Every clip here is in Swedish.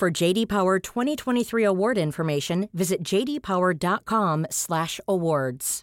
For JD Power 2023 award information, visit jdpower.com/awards.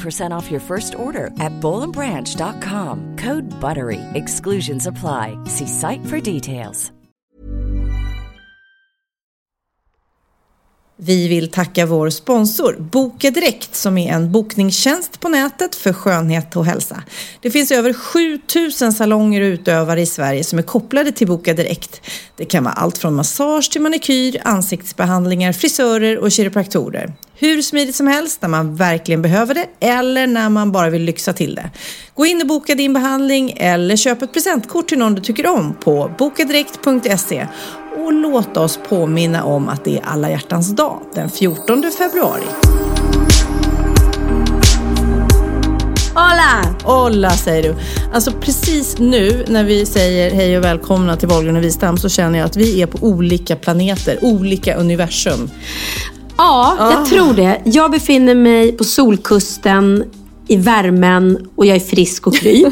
off your first order at bowlandbranch.com. Code BUTTERY. Exclusions apply. See site for details. Vi vill tacka vår sponsor Boka Direkt som är en bokningstjänst på nätet för skönhet och hälsa. Det finns över 7000 salonger och utövare i Sverige som är kopplade till Boka Direkt. Det kan vara allt från massage till manikyr, ansiktsbehandlingar, frisörer och kiropraktorer. Hur smidigt som helst när man verkligen behöver det eller när man bara vill lyxa till det. Gå in och boka din behandling eller köp ett presentkort till någon du tycker om på bokadirekt.se och låt oss påminna om att det är alla hjärtans dag den 14 februari. Hola! Hola säger du. Alltså precis nu när vi säger hej och välkomna till Wahlgren och Wistam så känner jag att vi är på olika planeter, olika universum. Ja, jag tror det. Jag befinner mig på Solkusten i värmen och jag är frisk och kry.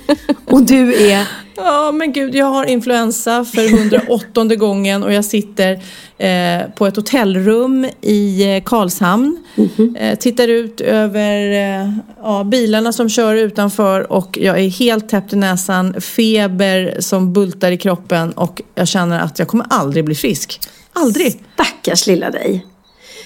och du är? Ja, men gud, jag har influensa för 108 gången och jag sitter eh, på ett hotellrum i eh, Karlshamn. Mm -hmm. eh, tittar ut över eh, ja, bilarna som kör utanför och jag är helt täppt i näsan, feber som bultar i kroppen och jag känner att jag kommer aldrig bli frisk. Aldrig! Stackars lilla dig.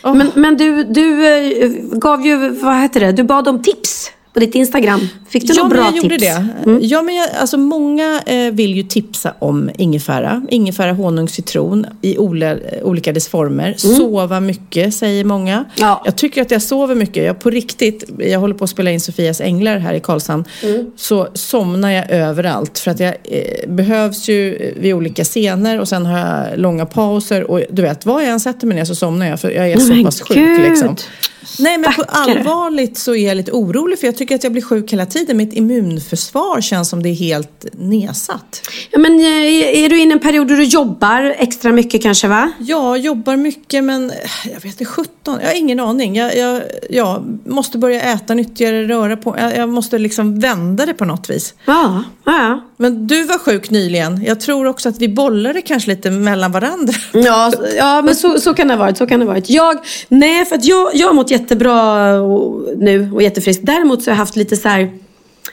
Oh. Men, men du, du eh, gav ju, vad heter det, du bad om tips på ditt Instagram. Fick du ja, några bra jag tips? Gjorde det. Mm. Ja, men jag, alltså många eh, vill ju tipsa om ingefära. Ingefära, honung, citron i ola, olika dess former. Mm. Sova mycket, säger många. Ja. Jag tycker att jag sover mycket. Jag på riktigt, jag håller på att spela in Sofias Änglar här i Karlshamn. Mm. Så somnar jag överallt. För att jag eh, behövs ju vid olika scener och sen har jag långa pauser. Och du vet, var jag än sätter mig ner så somnar jag. För jag är så pass sjuk liksom. Nej men på allvarligt så är jag lite orolig för jag tycker att jag blir sjuk hela tiden. Mitt immunförsvar känns som det är helt nedsatt. Ja, men eh, är du inne i en period då du jobbar extra mycket kanske va? Ja, jobbar mycket men jag vet inte, 17, jag har ingen aning. Jag, jag, jag måste börja äta nyttigare, röra på jag, jag måste liksom vända det på något vis. Ja, ja. Men du var sjuk nyligen. Jag tror också att vi bollade kanske lite mellan varandra. Ja, ja men så, så kan det ha varit. Så kan det ha varit. Jag, nej, för att jag, jag har mått jättebra nu och jättefrisk. Däremot så har jag haft lite så här,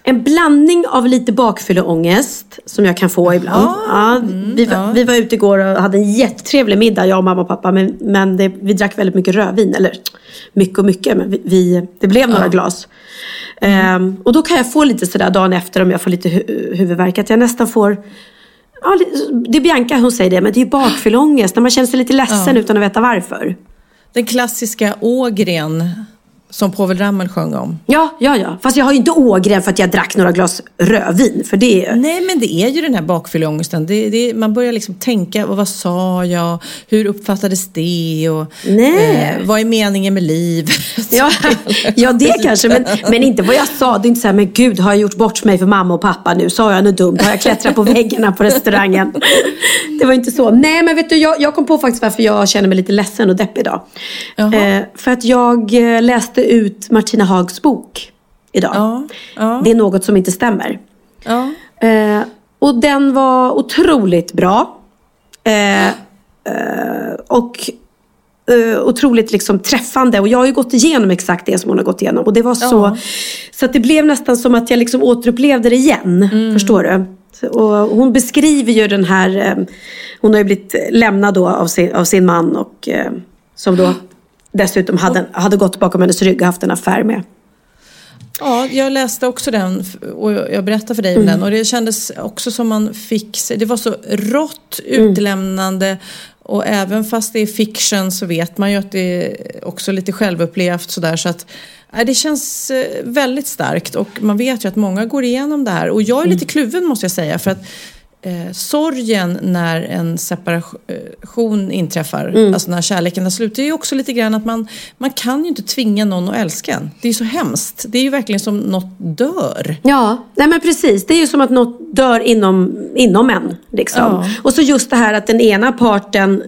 en blandning av lite bakfylleångest som jag kan få ibland. Ja, mm, vi, var, ja. vi var ute igår och hade en jättetrevlig middag, jag och mamma och pappa. Men, men det, vi drack väldigt mycket rödvin. Eller mycket och mycket, men vi, vi det blev några ja. glas. Mm. Um, och då kan jag få lite sådär dagen efter om jag får lite hu huvudvärk. Att jag nästan får Ja, det är Bianca hon säger det, men det är bakfylleångest. När man känner sig lite ledsen utan att veta varför. Den klassiska ågren som Povel Ramel sjöng om. Ja, ja, ja. Fast jag har ju inte ågren för att jag drack några glas rödvin. För det... Nej, men det är ju den här bakfylleångesten. Det, det, man börjar liksom tänka, vad sa jag? Hur uppfattades det? Och, Nej. Eh, vad är meningen med livet? Ja, ja, det kanske. Men, men inte vad jag sa. Det är inte så här, men gud, har jag gjort bort mig för mamma och pappa nu? Sa jag något dumt? Har jag klättrat på väggarna på restaurangen? Det var inte så. Nej, men vet du, jag, jag kom på faktiskt varför jag känner mig lite ledsen och deppig idag. Eh, för att jag eh, läste ut Martina Hags bok idag. Ja, ja. Det är något som inte stämmer. Ja. Eh, och den var otroligt bra. Eh, eh, och uh, otroligt liksom träffande. Och jag har ju gått igenom exakt det som hon har gått igenom. Och det var så, så att det blev nästan som att jag liksom återupplevde det igen. Mm. Förstår du? Och hon beskriver ju den här, eh, hon har ju blivit lämnad då av sin, av sin man och eh, som då dessutom hade, hade gått bakom hennes rygg och haft en affär med. Ja, jag läste också den och jag berättade för dig om mm. den och det kändes också som man fick, det var så rått, utlämnande och även fast det är fiction så vet man ju att det är också lite självupplevt sådär så att det känns eh, väldigt starkt och man vet ju att många går igenom det här och jag är lite mm. kluven måste jag säga för att eh, sorgen när en separation inträffar, mm. alltså när kärleken har slut, det är ju också lite grann att man, man kan ju inte tvinga någon att älska en. Det är ju så hemskt. Det är ju verkligen som något dör. Ja, nej men precis. Det är ju som att något dör inom, inom en. Liksom. Ja. Och så just det här att den ena parten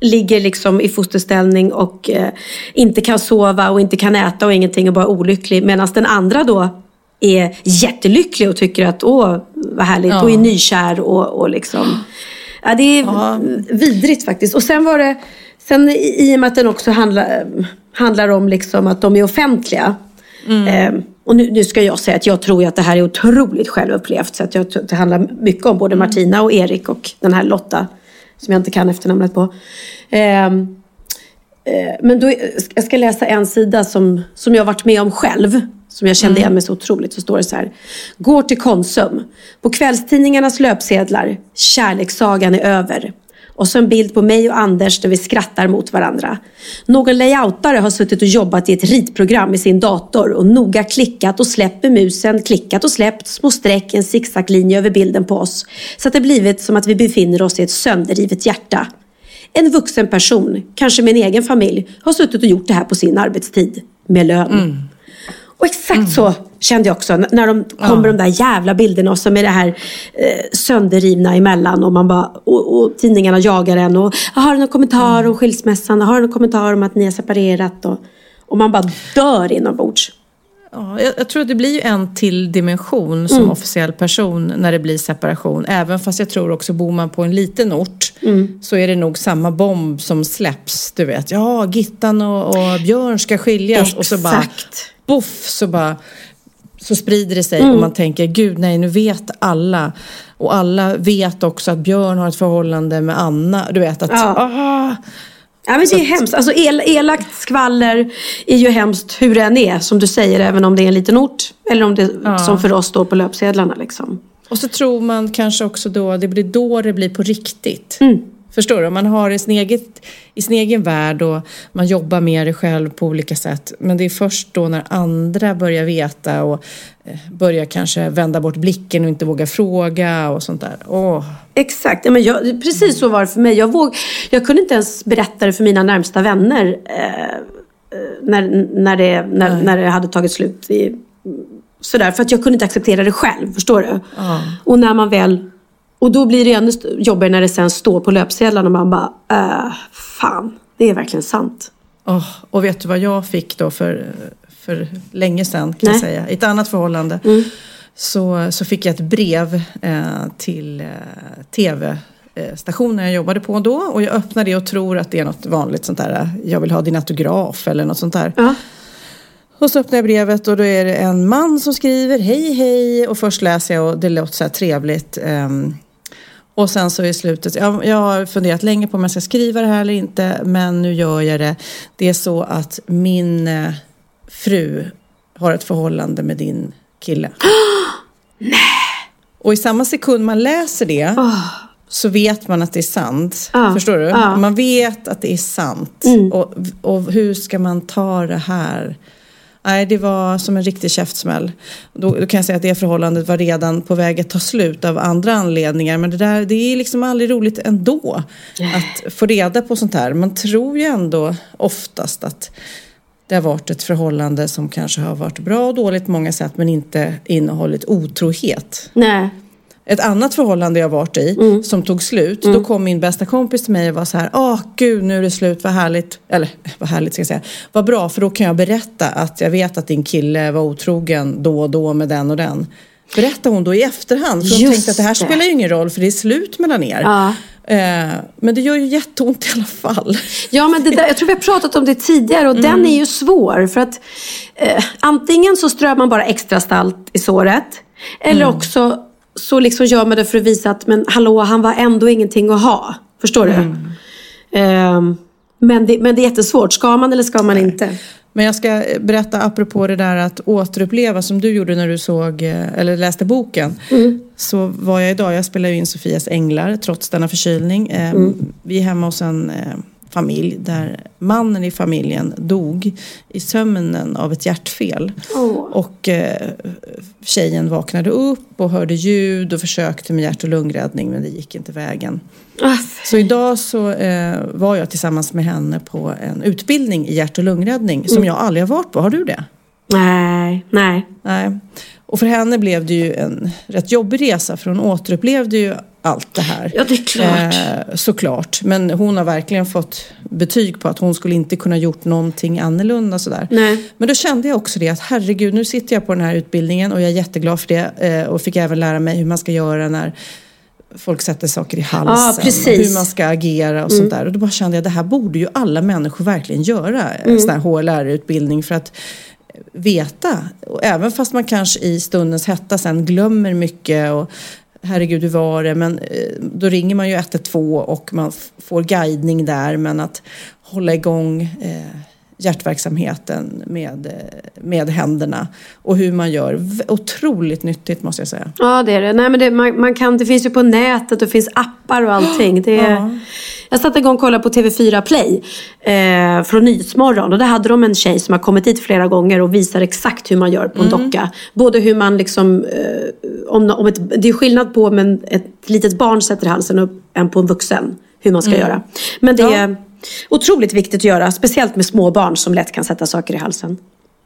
ligger liksom i fosterställning och eh, inte kan sova och inte kan äta och ingenting och bara olycklig. Medan den andra då är jättelycklig och tycker att åh vad härligt ja. och är nykär och, och liksom. Ja, det är ja. vidrigt faktiskt. Och sen var det, sen i och med att den också handlar, handlar om liksom att de är offentliga. Mm. Eh, och nu, nu, ska jag säga att jag tror att det här är otroligt självupplevt. Så att jag, det handlar mycket om både mm. Martina och Erik och den här Lotta som jag inte kan efternamnet på. Eh, eh, men då, jag ska läsa en sida som, som jag varit med om själv. Som jag kände mm. igen mig så otroligt. Så står det så här. Går till Konsum. På kvällstidningarnas löpsedlar. Kärlekssagan är över. Och så en bild på mig och Anders där vi skrattar mot varandra. Någon layoutare har suttit och jobbat i ett ritprogram i sin dator och noga klickat och släppt med musen, klickat och släppt små streck, en zigzaglinje över bilden på oss. Så att det blivit som att vi befinner oss i ett sönderrivet hjärta. En vuxen person, kanske med en egen familj, har suttit och gjort det här på sin arbetstid. Med lön. Mm. Och exakt mm. så kände jag också när de kommer ja. de där jävla bilderna och så med det här eh, sönderrivna emellan och man bara och, och tidningarna jagar en och har du någon kommentar mm. om skilsmässan? Har du någon kommentar om att ni har separerat? Och, och man bara dör inombords. Ja, jag, jag tror att det blir ju en till dimension som mm. officiell person när det blir separation. Även fast jag tror också bor man på en liten ort mm. så är det nog samma bomb som släpps. Du vet, ja Gittan och, och Björn ska skiljas Exakt. och så bara boff så bara så sprider det sig mm. och man tänker gud nej nu vet alla och alla vet också att Björn har ett förhållande med Anna. Du vet att ja. ah, Ja, men det är hemskt. Alltså el, elakt skvaller är ju hemskt hur det än är, som du säger, även om det är en liten ort. Eller om det ja. som för oss står på löpsedlarna. Liksom. Och så tror man kanske också då, det blir då det blir på riktigt. Mm. Förstår du? Man har i sin, eget, i sin egen värld och man jobbar med det själv på olika sätt. Men det är först då när andra börjar veta och eh, börjar kanske vända bort blicken och inte våga fråga och sånt där. Oh. Exakt, men jag, precis så var det för mig. Jag, våg, jag kunde inte ens berätta det för mina närmsta vänner eh, eh när, när, det, när, när det hade tagit slut. I, sådär, för att jag kunde inte acceptera det själv, förstår du? Oh. Och när man väl och då blir det ännu jobbigare när det sen står på löpsedlarna och man bara, äh, fan, det är verkligen sant. Oh, och vet du vad jag fick då för, för länge sedan kan Nej. jag säga, i ett annat förhållande. Mm. Så, så fick jag ett brev eh, till eh, tv stationen jag jobbade på då och jag öppnar det och tror att det är något vanligt sånt där, jag vill ha din autograf eller något sånt där. Ja. Och så öppnar jag brevet och då är det en man som skriver hej hej och först läser jag och det låter så här trevligt. Um, och sen så i slutet, jag, jag har funderat länge på om jag ska skriva det här eller inte, men nu gör jag det. Det är så att min eh, fru har ett förhållande med din kille. Nej! Och i samma sekund man läser det oh. så vet man att det är sant. Oh. Förstår du? Oh. Man vet att det är sant. Mm. Och, och hur ska man ta det här? Nej, det var som en riktig käftsmäll. Då, då, kan jag säga att det förhållandet var redan på väg att ta slut av andra anledningar. Men det, där, det är liksom aldrig roligt ändå att få reda på sånt här. Man tror ju ändå oftast att det har varit ett förhållande som kanske har varit bra och dåligt på många sätt men inte innehållit otrohet. Nej ett annat förhållande jag varit i mm. som tog slut. Mm. Då kom min bästa kompis till mig och var så här, åh gud nu är det slut, vad härligt. Eller vad härligt ska jag säga. Vad bra för då kan jag berätta att jag vet att din kille var otrogen då och då med den och den. Berättade hon då i efterhand. För hon Just tänkte att det här spelar ju ingen roll för det är slut mellan er. Ja. Eh, men det gör ju jätteont i alla fall. Ja, men det där, jag tror vi har pratat om det tidigare och mm. den är ju svår. För att eh, antingen så strör man bara extra salt i såret. Eller mm. också så liksom gör man det för att visa att men hallå, han var ändå ingenting att ha. Förstår du? Mm. Um, men, det, men det är jättesvårt. Ska man eller ska man Nej. inte? Men jag ska berätta apropå det där att återuppleva som du gjorde när du såg eh, eller läste boken. Mm. Så var jag idag, jag spelar ju in Sofias Änglar trots denna förkylning. Ehm, mm. Vi är hemma hos en eh, familj där mannen i familjen dog i sömnen av ett hjärtfel. Oh. Och eh, tjejen vaknade upp och hörde ljud och försökte med hjärt och lungräddning men det gick inte vägen. Oh. Så idag så eh, var jag tillsammans med henne på en utbildning i hjärt och lungräddning mm. som jag aldrig har varit på. Har du det? Nej, nej. nej. Och för henne blev det ju en rätt jobbig resa för hon återupplevde ju allt det här. Ja, det är klart. Eh, såklart. Men hon har verkligen fått betyg på att hon skulle inte kunna gjort någonting annorlunda sådär. Nej. Men då kände jag också det att herregud, nu sitter jag på den här utbildningen och jag är jätteglad för det. Eh, och fick även lära mig hur man ska göra när folk sätter saker i halsen. Ah, hur man ska agera och mm. sånt där. Och då bara kände jag, det här borde ju alla människor verkligen göra. Mm. En sån här HLR-utbildning för att veta. Och även fast man kanske i stundens hetta sen glömmer mycket och herregud hur var det? Men eh, då ringer man ju 112 och man får guidning där. Men att hålla igång eh, hjärtverksamheten med, med händerna och hur man gör. Otroligt nyttigt måste jag säga. Ja det är det. Nej, men det, man, man kan, det finns ju på nätet och det finns appar och allting. Det, ja. Jag satte igång och kollade på TV4 Play eh, från Nyhetsmorgon och där hade de en tjej som har kommit dit flera gånger och visar exakt hur man gör på en mm. docka. Både hur man liksom, eh, om, om ett, det är skillnad på om ett litet barn sätter halsen upp än på en vuxen. Hur man ska mm. göra. Men det är otroligt viktigt att göra, speciellt med små barn som lätt kan sätta saker i halsen.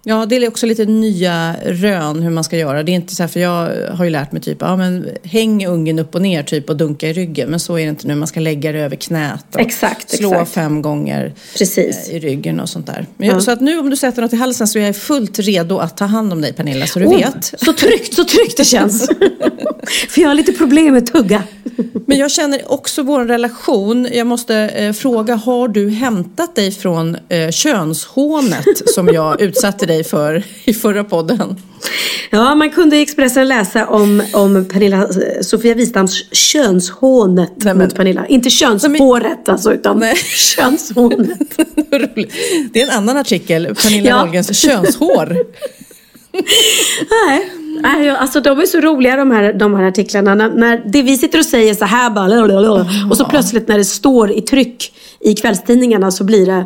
Ja, det är också lite nya rön hur man ska göra. Det är inte så här, för jag har ju lärt mig typ, ja men häng ungen upp och ner typ och dunka i ryggen. Men så är det inte nu, man ska lägga det över knät och exakt, slå exakt. fem gånger Precis. Eh, i ryggen och sånt där. Men, ja. Så att nu om du sätter något i halsen så är jag fullt redo att ta hand om dig Pernilla, så du oh, vet. Så tryggt, så tryggt det känns. för jag har lite problem med tugga. Men jag känner också vår relation, jag måste eh, fråga, har du hämtat dig från eh, könshånet som jag utsatte dig för i förra podden? Ja, man kunde i Expressen läsa om, om Pernilla, Sofia Wistams könshånet Nej, men, mot Pernilla. Inte könshåret alltså, utan Nej. könshånet. det är en annan artikel, Pernilla ja. Wahlgrens könshår. Nej. Nej, alltså de är så roliga de här, de här artiklarna. När, när det vi sitter och säger så här bara, och så plötsligt när det står i tryck i kvällstidningarna så blir det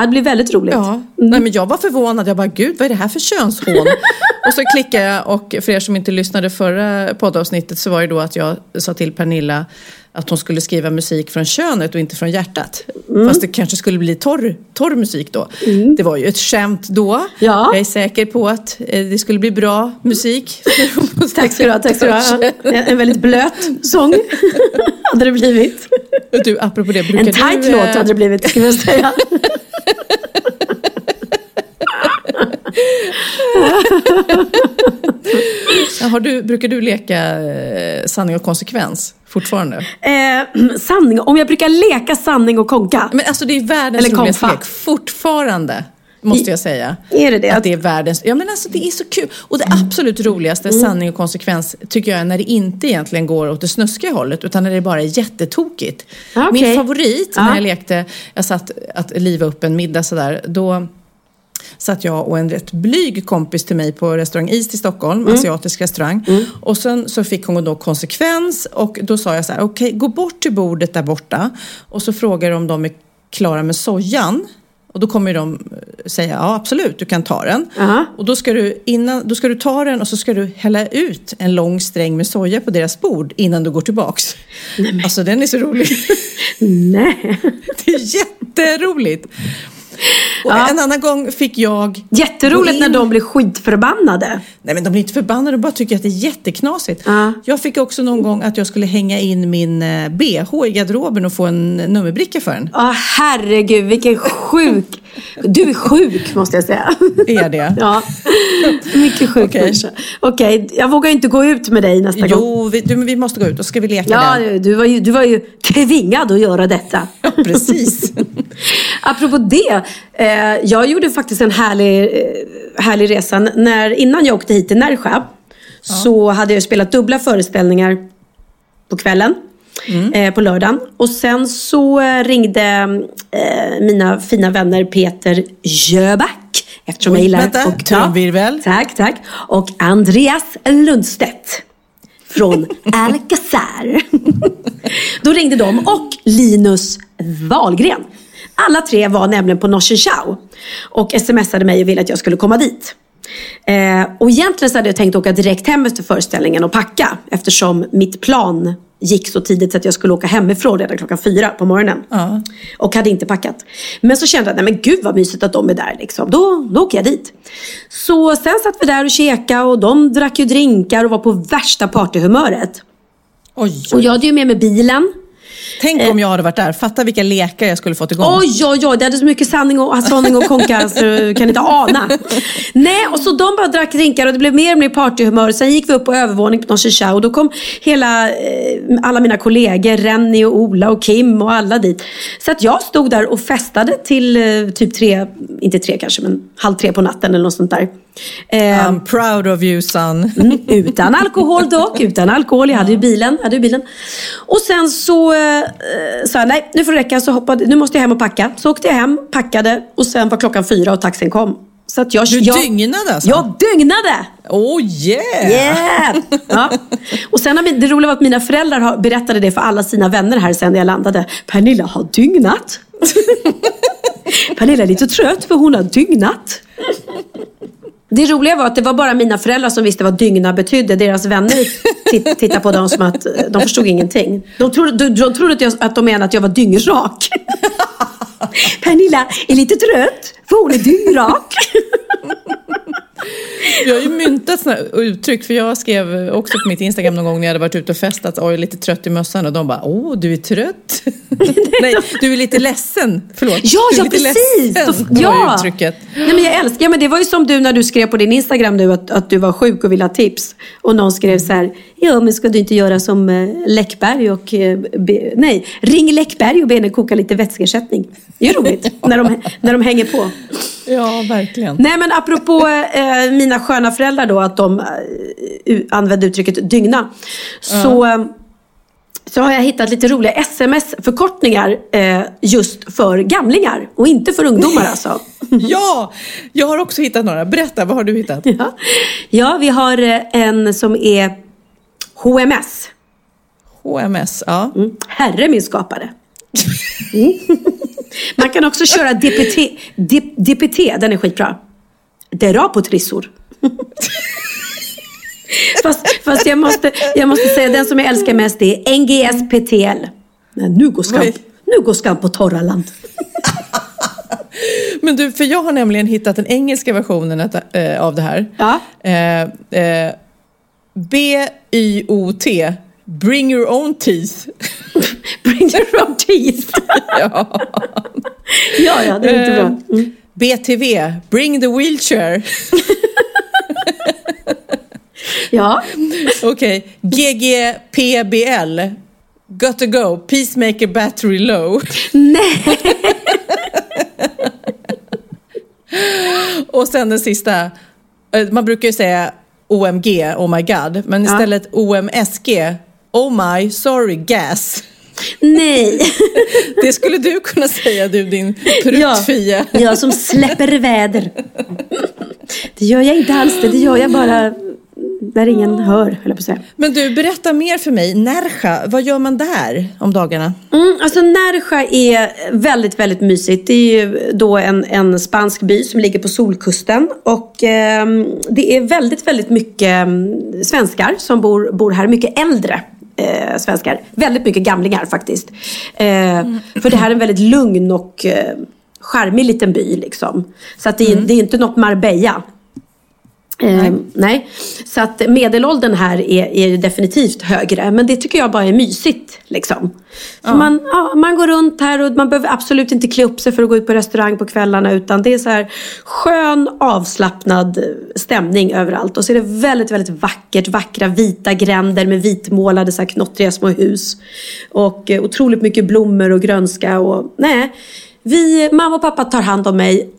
det blir väldigt roligt. Ja. Mm. Nej, men jag var förvånad. Jag bara, gud vad är det här för könshån? och så klickade jag och för er som inte lyssnade förra poddavsnittet så var det då att jag sa till Pernilla att hon skulle skriva musik från könet och inte från hjärtat. Mm. Fast det kanske skulle bli torr, torr musik då. Mm. Det var ju ett skämt då. Ja. Jag är säker på att eh, det skulle bli bra musik. tack ska du ha. Tack ska du ha. En väldigt blöt sång hade det blivit. Du, apropå det, brukar en tight du, låt hade det blivit, ska jag säga. Har du, brukar du leka eh, sanning och konsekvens fortfarande? Eh, sanning, om jag brukar leka sanning och konka? Men alltså det är världens roligaste lek fortfarande. Måste jag säga. Är det det? Att det är världens... Ja men alltså det är så kul. Och det absolut roligaste, mm. sanning och konsekvens, tycker jag är när det inte egentligen går åt det snuskiga hållet. Utan när det bara är jättetokigt. Okay. Min favorit när jag lekte, jag satt att liva upp en middag sådär. Då satt jag och en rätt blyg kompis till mig på restaurang East i Stockholm, mm. asiatisk restaurang. Mm. Och sen så fick hon då konsekvens och då sa jag så här, okej okay, gå bort till bordet där borta och så frågar de om de är klara med sojan. Och då kommer de säga ja absolut du kan ta den. Uh-huh. Och då ska, du innan, då ska du ta den och så ska du hälla ut en lång sträng med soja på deras bord innan du går tillbaks. Nej, men... Alltså den är så rolig. Nej. Det är jätteroligt. Och ja. en annan gång fick jag... Jätteroligt när de blir skitförbannade. Nej men de blir inte förbannade, de bara tycker att det är jätteknasigt. Ja. Jag fick också någon gång att jag skulle hänga in min eh, bh i garderoben och få en nummerbricka för den. Ja herregud vilken sjuk... Du är sjuk måste jag säga. Är det? Ja, mycket sjuk Okej, okay. jag vågar inte gå ut med dig nästa jo, gång. Jo, vi, vi måste gå ut och ska vi leka ja, den. Du var, ju, du var ju tvingad att göra detta. Ja, precis. Apropå det, eh, jag gjorde faktiskt en härlig, eh, härlig resa. När, innan jag åkte hit till Närsjö så hade jag spelat dubbla föreställningar på kvällen. Mm. Eh, på lördagen. Och sen så ringde mina fina vänner Peter Jöback. Eftersom Oj, jag gillar... Vänta, och, trumvirvel. Ja, tack, tack. Och Andreas Lundstedt. Från Alcazar. Då ringde de och Linus Wahlgren. Alla tre var nämligen på Norsen Chow och smsade mig och ville att jag skulle komma dit. Eh, och egentligen så hade jag tänkt åka direkt hem efter föreställningen och packa eftersom mitt plan gick så tidigt så att jag skulle åka hemifrån redan klockan fyra på morgonen. Ja. Och hade inte packat. Men så kände jag, nej men gud vad mysigt att de är där liksom. Då, då åker jag dit. Så sen satt vi där och käkade och de drack ju drinkar och var på värsta partyhumöret. Oj. Och jag hade ju med mig bilen. Tänk om jag hade varit där. Fatta vilka lekar jag skulle fått igång. Oj, oj, oj. Det hade så mycket sanning och, sanning och konka så du kan inte ana. Nej, och så de bara drack drinkar och det blev mer och mer partyhumör. Sen gick vi upp på övervåning på Norsen och då kom hela, eh, alla mina kollegor, Renny och Ola och Kim och alla dit. Så att jag stod där och festade till eh, typ tre, inte tre kanske, men halv tre på natten eller något sånt där. Eh, I'm proud of you son. Mm, utan alkohol dock, utan alkohol. Jag hade ju bilen. hade ju bilen. Och sen så eh, sa jag, nej nu får det räcka. Så hoppade, nu måste jag hem och packa. Så åkte jag hem, packade och sen var klockan fyra och taxin kom. Så att jag, du jag, dygnade alltså? Jag dygnade! Oh yeah! Yeah! Ja. Och sen har det roliga var att mina föräldrar berättade det för alla sina vänner här sen när jag landade. Pernilla har dygnat. Pernilla är lite trött för hon har dygnat. Det roliga var att det var bara mina föräldrar som visste vad dygna betydde. Deras vänner tittade på dem som att de förstod ingenting. De trodde, de trodde att, jag, att de menade att jag var dyngrak. Pernilla är lite trött för hon är dyngrak. Jag har ju myntat sådana uttryck för jag skrev också på mitt Instagram någon gång när jag hade varit ute och festat oj, lite trött i mössan och de bara åh, du är trött. Nej, du är lite ledsen. Förlåt. Ja, ja precis. Ledsen, ja. uttrycket. Nej, men jag älskar, ja, men det var ju som du när du skrev på din Instagram nu att, att du var sjuk och ville ha tips. Och någon skrev så här, ja men ska du inte göra som eh, Läckberg och, eh, be, nej, ring Läckberg och be henne koka lite vätskeersättning. Det är roligt när, de, när de hänger på. Ja, verkligen. Nej, men apropå eh, mina sköna föräldrar då, att de eh, använde uttrycket dygna. Så, uh. så har jag hittat lite roliga sms-förkortningar eh, just för gamlingar och inte för ungdomar alltså. ja, jag har också hittat några. Berätta, vad har du hittat? Ja, ja vi har eh, en som är HMS. HMS, ja. Mm. Herre min skapare. Mm. Man kan också köra DPT, DPT den är skitbra. Dra på trissor. fast, fast jag, måste, jag måste säga den som jag älskar mest är NGSPTL. Nu går skam, nu går skam på torra land. Men du, för jag har nämligen hittat den engelska versionen av det här. Ja. Eh, eh, B-Y-O-T Bring your own teeth. Bring your own teeth. ja. ja, ja, det är inte bra. Mm. BTV, bring the wheelchair. ja. Okej, okay. GGPBL, got to go, peacemaker battery low. Nej. Och sen den sista, eh, man brukar ju säga OMG, oh my god, men istället ja. OMSG, Oh my, sorry, gas. Nej. Det skulle du kunna säga du din pruttfia. Ja, jag som släpper väder. Det gör jag inte alls det, det gör jag bara där ingen hör, höll jag på att säga. Men du, berätta mer för mig. Nerja, vad gör man där om dagarna? Mm, alltså Nerja är väldigt, väldigt mysigt. Det är ju då en, en spansk by som ligger på solkusten. Och eh, det är väldigt, väldigt mycket mm, svenskar som bor, bor här. Mycket äldre eh, svenskar. Väldigt mycket gamlingar faktiskt. Eh, mm. För det här är en väldigt lugn och eh, charmig liten by. Liksom. Så att det, mm. det är inte något Marbella. Eh, nej. Så att medelåldern här är, är definitivt högre. Men det tycker jag bara är mysigt. Liksom. Ja. Man, ja, man går runt här och man behöver absolut inte klä upp sig för att gå ut på restaurang på kvällarna. Utan det är så här skön avslappnad stämning överallt. Och så är det väldigt, väldigt vackert. Vackra vita gränder med vitmålade så här knottriga små hus. Och eh, otroligt mycket blommor och grönska. Och, nej, vi, mamma och pappa tar hand om mig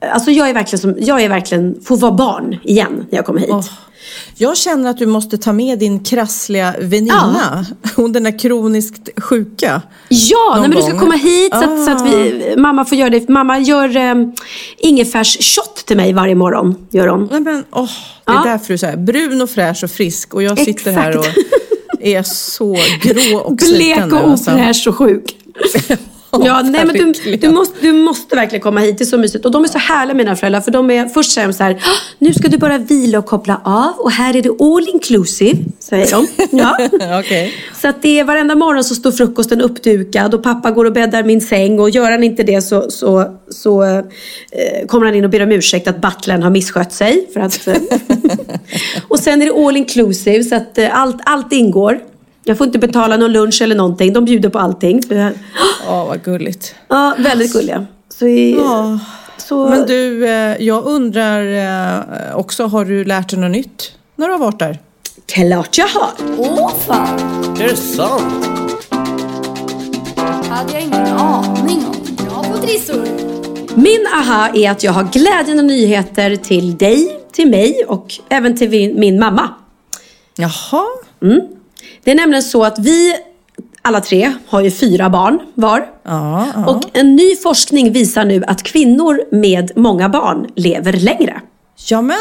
Alltså jag är verkligen, som, jag är verkligen får vara barn igen när jag kommer hit. Oh. Jag känner att du måste ta med din krassliga väninna. Ja. Hon den där kroniskt sjuka. Ja, nej, men du ska komma hit så, att, så att vi, ah. mamma får göra det. Mamma gör um, ingefärs-shot till mig varje morgon. Gör hon. Nej, men, oh, det är ja. därför du är så här, brun och fräsch och frisk. Och jag sitter Exakt. här och är så grå och Blek och alltså. ofräsch och sjuk. Ja, nej, men du, du, måste, du måste verkligen komma hit. Det är så mysigt. Och de är så härliga mina föräldrar. För de är, först säger de så här, nu ska du bara vila och koppla av. Och här är det all inclusive, säger de. Ja. okay. Så att det är varenda morgon så står frukosten uppdukad. Och pappa går och bäddar min säng. Och gör han inte det så, så, så eh, kommer han in och ber om ursäkt att butlern har misskött sig. För att, eh, och sen är det all inclusive. Så att eh, allt, allt ingår. Jag får inte betala någon lunch eller någonting. De bjuder på allting. Ja, oh, vad gulligt. Ja, väldigt gulliga. Så, i, oh. så... Men du, eh, jag undrar eh, också, har du lärt dig något nytt när du har varit där? Klart jag har! Åh fan! Är det sant? hade jag ingen aning om. Jag har fått trissor. Min aha är att jag har glädjande nyheter till dig, till mig och även till min mamma. Jaha? Mm. Det är nämligen så att vi alla tre har ju fyra barn var. Ja, ja. Och en ny forskning visar nu att kvinnor med många barn lever längre. Ja men,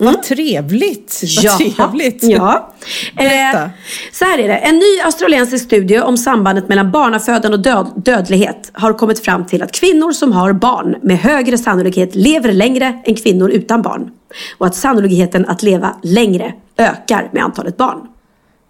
vad mm. trevligt! Vad ja, trevligt! Ja. Eh, så här är det. En ny australiensisk studie om sambandet mellan barnafödande och död, dödlighet har kommit fram till att kvinnor som har barn med högre sannolikhet lever längre än kvinnor utan barn. Och att sannolikheten att leva längre ökar med antalet barn.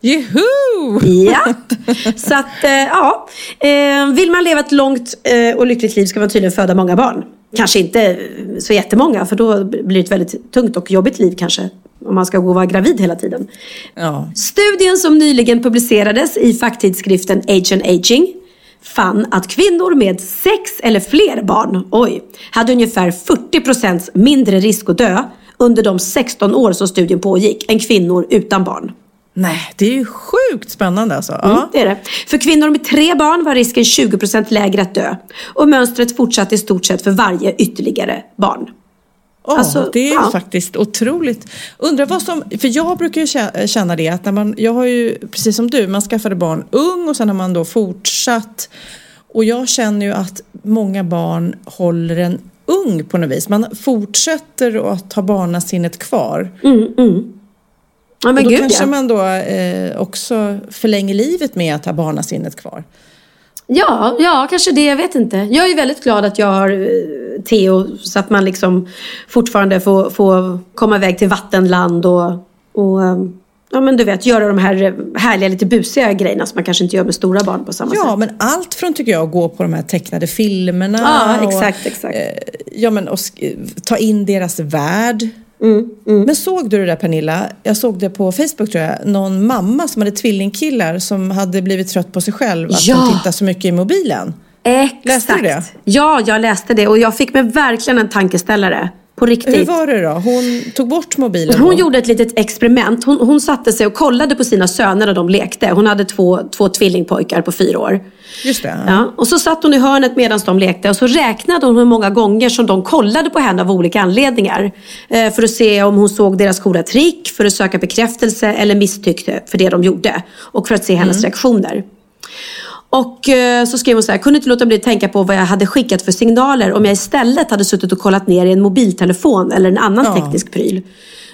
Juhu! Ja, så att eh, ja. Eh, vill man leva ett långt eh, och lyckligt liv ska man tydligen föda många barn. Kanske inte så jättemånga för då blir det ett väldigt tungt och jobbigt liv kanske. Om man ska gå och vara gravid hela tiden. Ja. Studien som nyligen publicerades i facktidskriften Age and Aging fann att kvinnor med sex eller fler barn, oj, hade ungefär 40% mindre risk att dö under de 16 år som studien pågick än kvinnor utan barn. Nej, det är ju sjukt spännande alltså. Mm, ja. det är det. För kvinnor med tre barn var risken 20% lägre att dö. Och mönstret fortsatte i stort sett för varje ytterligare barn. Oh, alltså, det är ja. faktiskt otroligt. Undrar vad som, för jag brukar ju känna det att när man, jag har ju precis som du, man skaffade barn ung och sen har man då fortsatt. Och jag känner ju att många barn håller en ung på något vis. Man fortsätter att ha barnasinnet kvar. Mm, mm. Ja, men och då gud, kanske ja. man då eh, också förlänger livet med att ha barnasinnet kvar. Ja, ja, kanske det. Jag vet inte. Jag är väldigt glad att jag har eh, Theo så att man liksom fortfarande får, får komma iväg till vattenland och, och eh, ja, men du vet, göra de här härliga, lite busiga grejerna som man kanske inte gör med stora barn på samma ja, sätt. Ja, men allt från tycker jag att gå på de här tecknade filmerna. Ja, exakt, och, exakt. Eh, ja, men och ta in deras värld. Mm, mm. Men såg du det där Pernilla? Jag såg det på Facebook tror jag. Någon mamma som hade tvillingkillar som hade blivit trött på sig själv. Att ja. de tittar så mycket i mobilen. Exakt. Läste du det? Ja, jag läste det och jag fick mig verkligen en tankeställare. På riktigt. Hur var det då? Hon tog bort mobilen? Hon då? gjorde ett litet experiment. Hon, hon satte sig och kollade på sina söner när de lekte. Hon hade två, två tvillingpojkar på fyra år. Just det. Ja. Och så satt hon i hörnet medan de lekte och så räknade hon hur många gånger som de kollade på henne av olika anledningar. Eh, för att se om hon såg deras coola trick, för att söka bekräftelse eller misstyckte för det de gjorde. Och för att se hennes mm. reaktioner. Och eh, så skrev hon så här, kunde inte låta bli att tänka på vad jag hade skickat för signaler om jag istället hade suttit och kollat ner i en mobiltelefon eller en annan ja. teknisk pryl.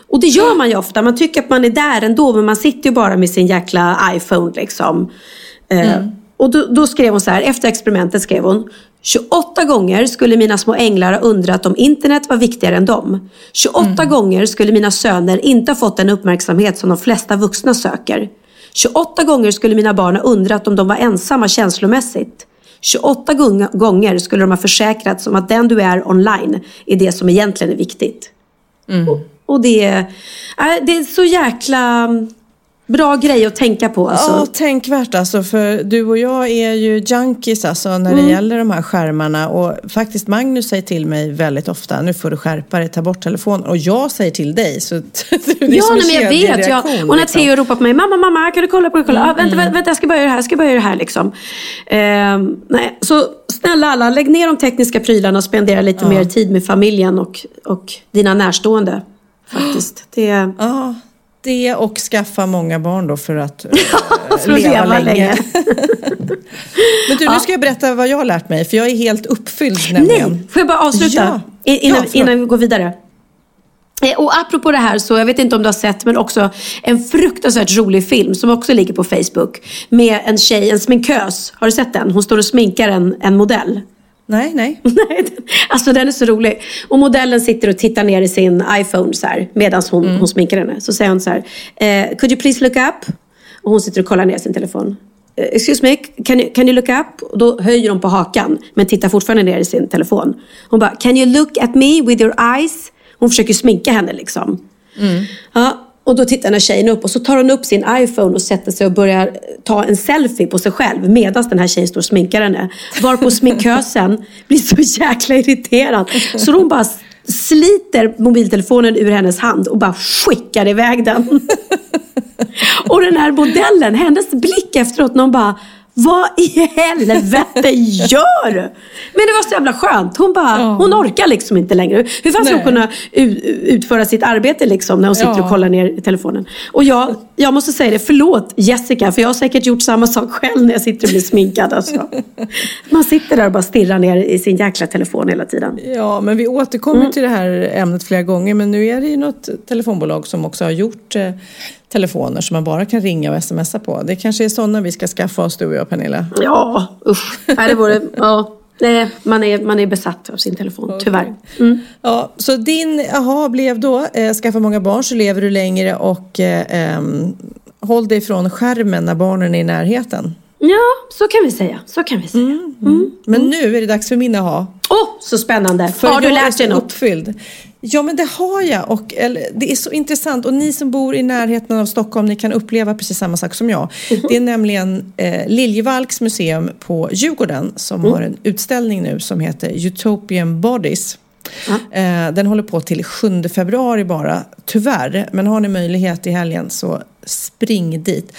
Och det gör man ju ofta, man tycker att man är där ändå men man sitter ju bara med sin jäkla iPhone liksom. Eh, mm. Och då, då, skrev hon så här, efter experimentet skrev hon 28 gånger skulle mina små änglar ha undrat om internet var viktigare än dem. 28 mm. gånger skulle mina söner inte ha fått den uppmärksamhet som de flesta vuxna söker. 28 gånger skulle mina barn ha undrat om de var ensamma känslomässigt. 28 gånger skulle de ha försäkrats om att den du är online är det som egentligen är viktigt. Mm. Och, och, det, är, det är så jäkla Bra grej att tänka på alltså. Ja, tänkvärt alltså. För du och jag är ju junkies alltså när det mm. gäller de här skärmarna. Och faktiskt Magnus säger till mig väldigt ofta, nu får du skärpa dig, ta bort telefonen. Och jag säger till dig. Så det är ja, som nej, men jag vet. Jag, och när liksom. Theo ropar på mig, mamma, mamma, kan du kolla på det? Kolla. Mm. Ah, vänta, vänta, vänta, jag ska börja det här, jag ska börja det här liksom. Eh, nej, så snälla alla, lägg ner de tekniska prylarna och spendera lite ja. mer tid med familjen och, och dina närstående. Faktiskt. Det... Ja det och skaffa många barn då för att, för att leva, länge. länge. Men du, nu ska jag berätta vad jag har lärt mig, för jag är helt uppfylld nämligen. Nej, får jag bara avsluta ja. innan, ja, innan vi går vidare? Eh, och apropå det här så, jag vet inte om du har sett, men också en fruktansvärt rolig film som också ligger på Facebook. Med en tjej, en sminkös. Har du sett den? Hon står och sminkar en, en modell. Nej, nej. alltså den är så rolig. Och modellen sitter och tittar ner i sin iPhone så här, medan hon, mm. hon sminkar henne. Så säger hon så här, eh, could you please look up? Och hon sitter och kollar ner sin telefon. Eh, excuse me, can you, can you look up? Och då höjer hon på hakan, men tittar fortfarande ner i sin telefon. Hon bara, can you look at me with your eyes? Hon försöker sminka henne liksom. Mm. Ja, och då tittar den här tjejen upp och så tar hon upp sin iPhone och sätter sig och börjar eh, ta en selfie på sig själv medan den här tjejen står och sminkar henne. Varpå sminkösen blir så jäkla irriterad. Så hon bara sliter mobiltelefonen ur hennes hand och bara skickar iväg den. Och den här modellen, hennes blick efteråt när hon bara vad i helvete gör du? Men det var så jävla skönt. Hon, bara, ja. hon orkar liksom inte längre. Hur fan ska hon kunna utföra sitt arbete liksom när hon sitter ja. och kollar ner i telefonen? Och jag, jag måste säga det, förlåt Jessica, för jag har säkert gjort samma sak själv när jag sitter och blir sminkad. Alltså. Man sitter där och bara stirrar ner i sin jäkla telefon hela tiden. Ja, men vi återkommer mm. till det här ämnet flera gånger. Men nu är det ju något telefonbolag som också har gjort eh, telefoner som man bara kan ringa och smsa på. Det kanske är sådana vi ska skaffa oss du och jag Pernilla? Ja, usch. Nej, det vore, ja. Det, man, är, man är besatt av sin telefon, okay. tyvärr. Mm. Ja, så din aha blev då, eh, skaffa många barn så lever du längre och eh, eh, håll dig från skärmen när barnen är i närheten. Ja, så kan vi säga. Så kan vi säga. Mm, mm. mm. Men nu är det dags för min aha. Åh, oh, så spännande! För har du lärt dig något? Uppfylld. Ja, men det har jag. Och, eller, det är så intressant. Och ni som bor i närheten av Stockholm, ni kan uppleva precis samma sak som jag. Mm. Det är nämligen eh, Liljevalchs museum på Djurgården som mm. har en utställning nu som heter Utopian Bodies. Mm. Eh, den håller på till 7 februari bara, tyvärr. Men har ni möjlighet i helgen så spring dit.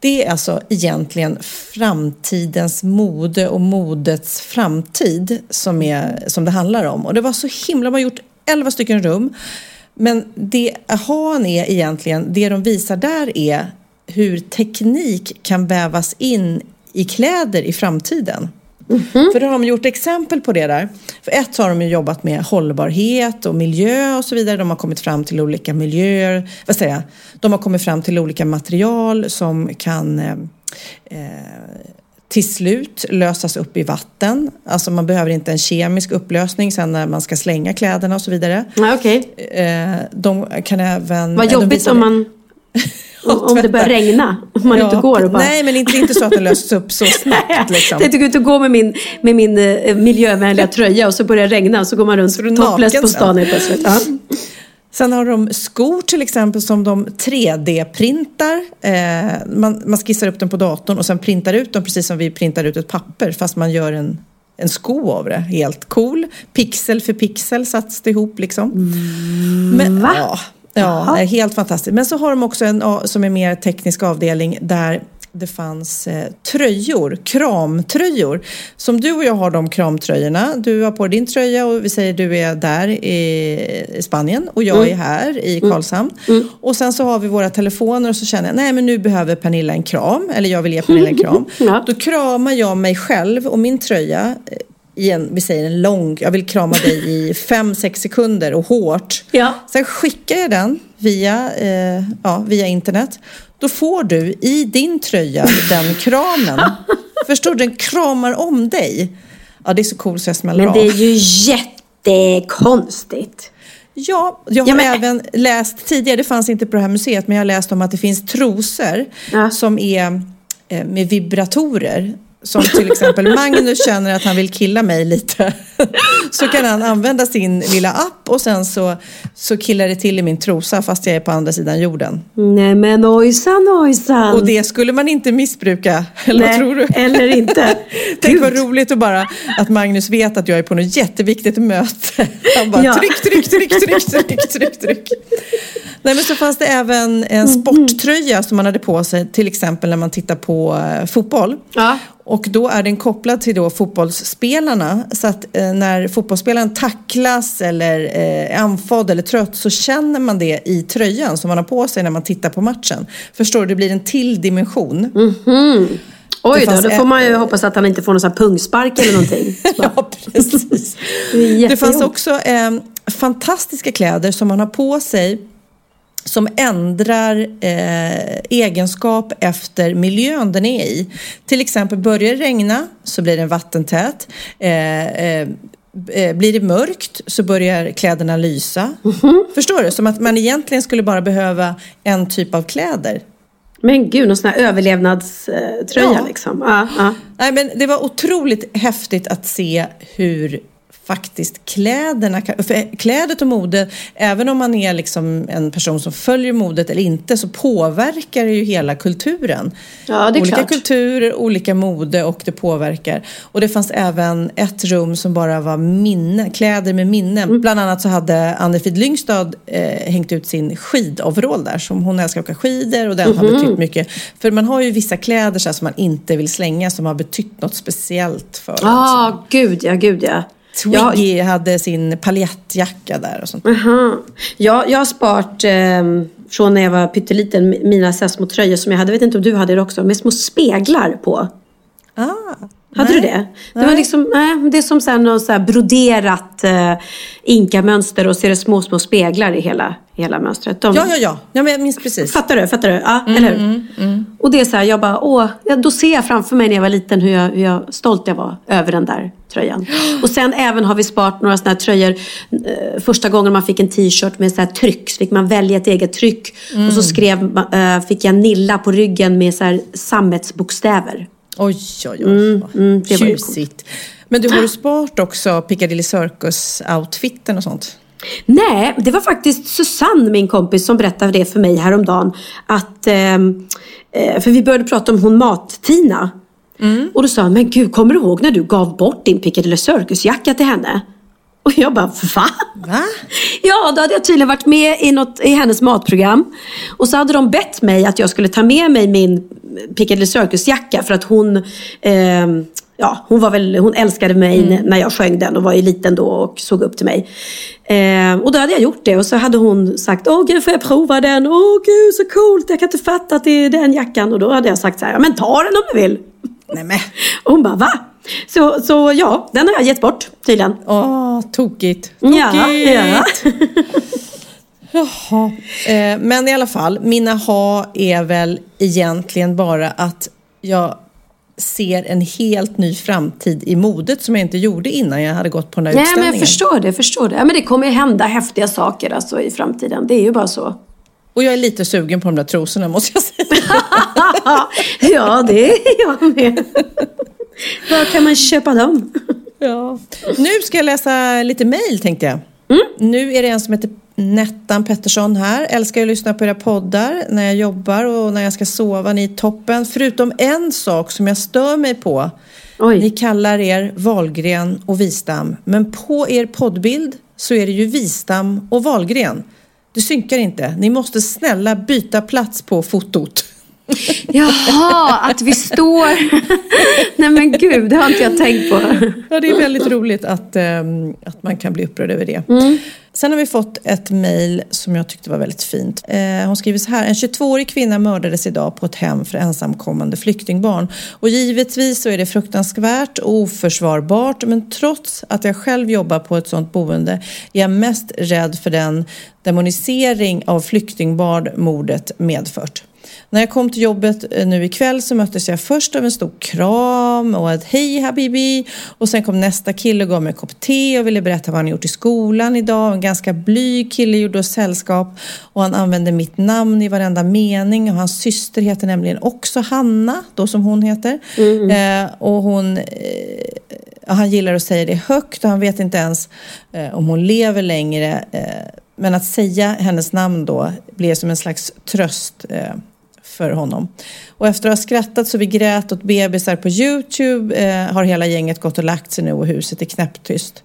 Det är alltså egentligen framtidens mode och modets framtid som, är, som det handlar om. Och det var så himla, de har gjort 11 stycken rum. Men det ahan är egentligen, det de visar där är hur teknik kan vävas in i kläder i framtiden. Mm -hmm. För då har de gjort exempel på det där. För ett har de jobbat med hållbarhet och miljö och så vidare. De har kommit fram till olika miljöer, vad säger jag? De har kommit fram till olika material som kan eh, eh till slut lösas upp i vatten. Alltså man behöver inte en kemisk upplösning sen när man ska slänga kläderna och så vidare. Ja, okay. Eh, de kan även... Vad jobbigt om man... om det börjar regna, om man ja, inte går och bara... Nej, men inte, inte så att det löses upp så snabbt. Liksom. Jag tycker inte att gå med min, med min eh, miljövänliga tröja och så börjar det regna och så går man runt topless på stan helt plötsligt. Ja. Sen har de skor till exempel som de 3D-printar. Eh, man, man skissar upp dem på datorn och sen printar ut dem precis som vi printar ut ett papper fast man gör en, en sko av det. Helt cool. Pixel för pixel satts det ihop liksom. Mm, Men, va? Ja, ja helt fantastiskt. Men så har de också en som är mer teknisk avdelning där det fanns eh, tröjor, kramtröjor. Som du och jag har de kramtröjorna. Du har på din tröja och vi säger du är där i Spanien och jag mm. är här i mm. Karlshamn. Mm. Och sen så har vi våra telefoner och så känner jag, nej men nu behöver Pernilla en kram. Eller jag vill ge Pernilla en kram. ja. Då kramar jag mig själv och min tröja eh, i en, vi säger en lång, jag vill krama dig i fem, sex sekunder och hårt. Ja. Sen skickar jag den via, eh, ja, via internet. Då får du i din tröja den kramen. Förstår du? Den kramar om dig. Ja, det är så coolt så jag smäller. Men det är ju jättekonstigt. Ja, jag har ja, men... även läst tidigare, det fanns inte på det här museet, men jag har läst om att det finns trosor ja. som är eh, med vibratorer som till exempel Magnus känner att han vill killa mig lite så kan han använda sin lilla app och sen så, så killar det till i min trosa fast jag är på andra sidan jorden. Nej men ojsan ojsan. Och det skulle man inte missbruka, eller Nej, tror du? eller inte. Tänk vad roligt att bara att Magnus vet att jag är på något jätteviktigt möte. Han bara Ja. tryck, tryck, tryck, tryck, tryck, tryck, tryck. Nej men så fanns det även en sporttröja som man hade på sig till exempel när man tittar på eh, fotboll. Ja. Och då är den kopplad till då fotbollsspelarna. Så att eh, när fotbollsspelaren tacklas eller eh, är andfådd eller trött så känner man det i tröjan som man har på sig när man tittar på matchen. Förstår du? Det blir en till dimension. Oj Det då, då får man ju hoppas att han inte får någon sån här pungspark eller någonting. ja, precis. Det Det fanns också eh, fantastiska kläder som man har på sig som ändrar eh, egenskap efter miljön den är i. Till exempel börjar det regna så blir den vattentät. Eh, eh, eh, blir det mörkt så börjar kläderna lysa. Förstår du? Som att man egentligen skulle bara behöva en typ av kläder. Men gud, någon sån här överlevnadströja Ja. liksom. Ja, ja. Nej, men det var otroligt häftigt att se hur faktiskt kläderna för klädet och mode, även om man är liksom en person som följer modet eller inte så påverkar det ju hela kulturen. Ja, det är olika klart. kulturer, olika mode och det påverkar. Och det fanns även ett rum som bara var minne, kläder med minnen. Mm. Bland annat så hade Anne-Frid Lyngstad eh, hängt ut sin skidoverall där som hon älskar att åka skidor och den har Mhm. betytt mycket. För man har ju vissa kläder så här, som man inte vill slänga som har betytt något speciellt för en. Ah, gud ja, gud ja. Twiggy hade sin paljettjacka där och sånt. aha. ja, jag har sparat eh, från när jag var pytteliten mina små tröjor som jag hade, jag vet inte om du hade det också, med små speglar på. Ah, Hade nej. du det? Det var liksom, nej, det är som så här, någon så broderat eh, inkamönster och så är det små, små speglar i hela, hela mönstret. De, Ja, ja, ja. ja men jag minns precis. Fattar du? Fattar du? Ja, Mm, eller hur? Och det är så här, jag bara, åh, då ser jag framför mig när jag var liten hur, jag, hur jag stolt jag var över den där tröjan. Och sen även har vi sparat några sådana här tröjor. Eh, första gången man fick en t-shirt med så här tryck så fick man välja ett eget tryck. Och Mm. så skrev, ma- eh, fick jag Nilla på ryggen med så här sammetsbokstäver. Oj, oj, oj. mm, det var ju Tjusigt. Men du, har du sparat också Piccadilly Circus-outfiten och sånt? Nej, det var faktiskt Susanne, min kompis, som berättade det för mig häromdagen. Att, ehm, eh, för vi började prata om hon Mat-Tina. Och då sa han, men gud, kommer du ihåg när du gav bort din Piccadilly Circus-jacka till henne? Och jag bara, va? Va? Ja, då hade jag tydligen varit med i, något, i hennes matprogram. Och så hade de bett mig att jag skulle ta med mig min Piccadilly Circus-jacka för att hon, ehm, ja, hon, var väl, hon älskade mig n- när jag sjöng den och var ju liten då och såg upp till mig. Ehm, och då hade jag gjort det och så hade hon sagt, åh gud får jag prova den? Åh gud så coolt, jag kan inte fatta att det är den jackan. Och då hade jag sagt så här, men ta den om du vill. Nej men, Och hon bara, va? Så, så ja, den har jag gett bort tydligen. åh, tokigt. Tokigt! Ja, ja. Jaha. Eh, men i alla fall, mina ha är väl egentligen bara att jag ser en helt ny framtid i modet som jag inte gjorde innan jag hade gått på den där Nej, men utställningen. jag förstår det. Förstår det. Ja, men det kommer hända häftiga saker alltså, i framtiden. Det är ju bara så. Och jag är lite sugen på de där trosorna måste jag säga. ja, det är jag med. Var kan man köpa dem? Ja. Nu ska jag läsa lite mejl tänkte jag. Nu är det en som heter Nettan Pettersson här. Älskar att lyssna på era poddar när jag jobbar och när jag ska sova. Ni är toppen. Förutom en sak som jag stör mig på. Oj. Ni kallar er Valgren och Vistam. Men på er poddbild så är det ju Vistam och Valgren. Det synkar inte. Ni måste snälla byta plats på fotot. Jaha, att vi står... Nej men gud, det har inte jag tänkt på. Ja, det är väldigt roligt att, ehm, att man kan bli upprörd över det. Sen har vi fått ett mejl som jag tyckte var väldigt fint. Eh, hon skriver så här. En 22-årig kvinna mördades idag på ett hem för ensamkommande flyktingbarn. Och givetvis så är det fruktansvärt och oförsvarbart. Men trots att jag själv jobbar på ett sådant boende är jag mest rädd för den demonisering av flyktingbarn mordet medfört. När jag kom till jobbet eh, nu ikväll så möttes jag först av en stor kram och ett hej habibi och sen kom nästa kille och gav mig en kopp te och ville berätta vad han gjort i skolan idag. En ganska blyg kille gjorde oss sällskap och han använde mitt namn i varenda mening och hans syster heter nämligen också Hanna, då som hon heter. Mm. Eh, och hon, eh, han gillar att säga det högt och han vet inte ens eh, om hon lever längre. Eh, men att säga hennes namn då blev som en slags tröst eh, för honom. Och efter att ha skrattat så vi grät åt bebisar på Youtube eh, har hela gänget gått och lagt sig nu och huset är knäpptyst.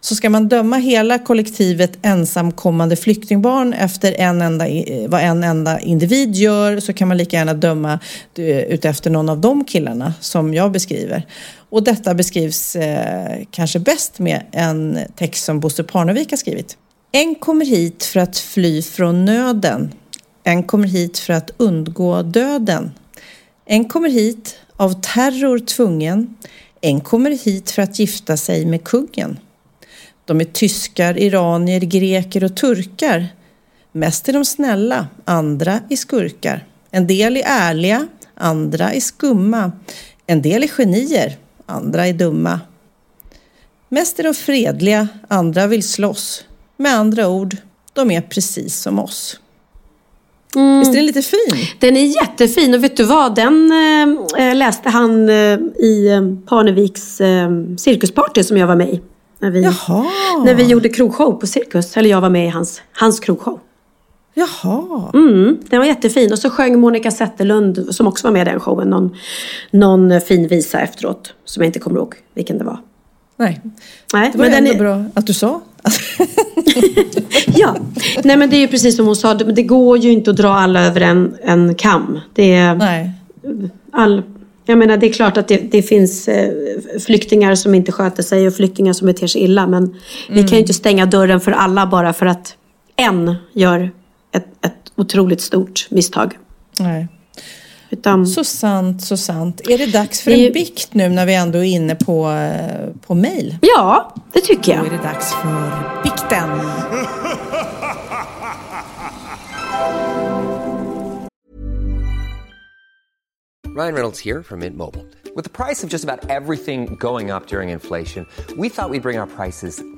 Så ska man döma hela kollektivet ensamkommande flyktingbarn efter en enda, eh, vad en enda individ gör så kan man lika gärna döma eh, utefter någon av de killarna som jag beskriver. Och detta beskrivs eh, kanske bäst med en text som Bosse Parnevik har skrivit. En kommer hit för att fly från nöden. En kommer hit för att undgå döden. En kommer hit av terror tvungen. En kommer hit för att gifta sig med kungen. De är tyskar, iranier, greker och turkar. Mest är de snälla, andra är skurkar. En del är ärliga, andra är skumma. En del är genier, andra är dumma. Mest är de fredliga, andra vill slåss. Med andra ord, de är precis som oss. Mm. Visst är den lite fin? Den är jättefin och vet du vad? Den äh, läste han äh, i Parneviks äh, cirkusparty som jag var med i. När vi, Jaha. när vi gjorde krogshow på Cirkus. Eller jag var med i hans, hans krogshow. Jaha. Mm, den var jättefin. Och så sjöng Monica Zetterlund, som också var med i den showen, någon, någon fin visa efteråt. Som jag inte kommer ihåg vilken det var. Nej, Nej det var men ändå är... bra att du sa. ja, nej men det är ju precis som hon sa. Det går ju inte att dra alla över en, en kam. Det är... Nej. All, jag menar det är klart att det, det, finns eh, flyktingar som inte sköter sig och flyktingar som beter sig illa. Men mm. vi kan ju mm. inte stänga dörren för alla bara för att en gör ett, ett otroligt stort misstag. Nej. Utan, så sant, så sant. Är det dags för en bikt nu när vi ändå är inne på, eh, på mail? Ja, det tycker jag. Då är det dags för bikten. Ryan Reynolds här från Mint Mobile. Med priset på nästan allt som går upp under inflationen, trodde vi att vi skulle bring våra priser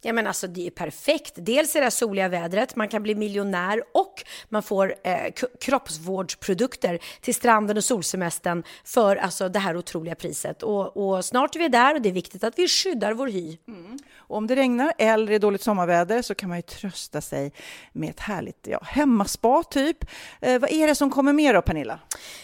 Ja men alltså det är perfekt. Dels är det här soliga vädret, man kan bli miljonär och man får eh, kroppsvårdsprodukter till stranden och solsemestern för alltså det här otroliga priset. Och, och snart är vi där och det är viktigt att vi skyddar vår hy. Och om det regnar eller är dåligt sommarväder så kan man ju trösta sig med ett härligt ja, hemmaspa typ. Eh, vad är det som kommer mer då Pernilla?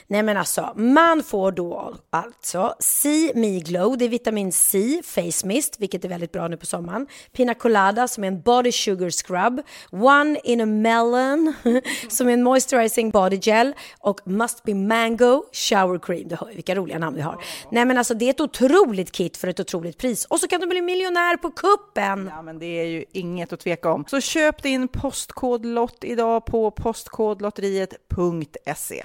Nej men alltså, man får då alltså C Me Glow, det är vitamin C, face mist, vilket är väldigt bra nu på sommaren. Pina Colada som är en body sugar scrub, One in a Melon som är en moisturizing body gel och Must Be Mango shower cream. Du hör ju vilka roliga namn vi har. Nej men alltså det är ett otroligt kit för ett otroligt pris och så kan du bli miljonär på kuppen. Ja, men det är ju inget att tveka om. Så köp din postkodlott idag på postkodlotteriet.se.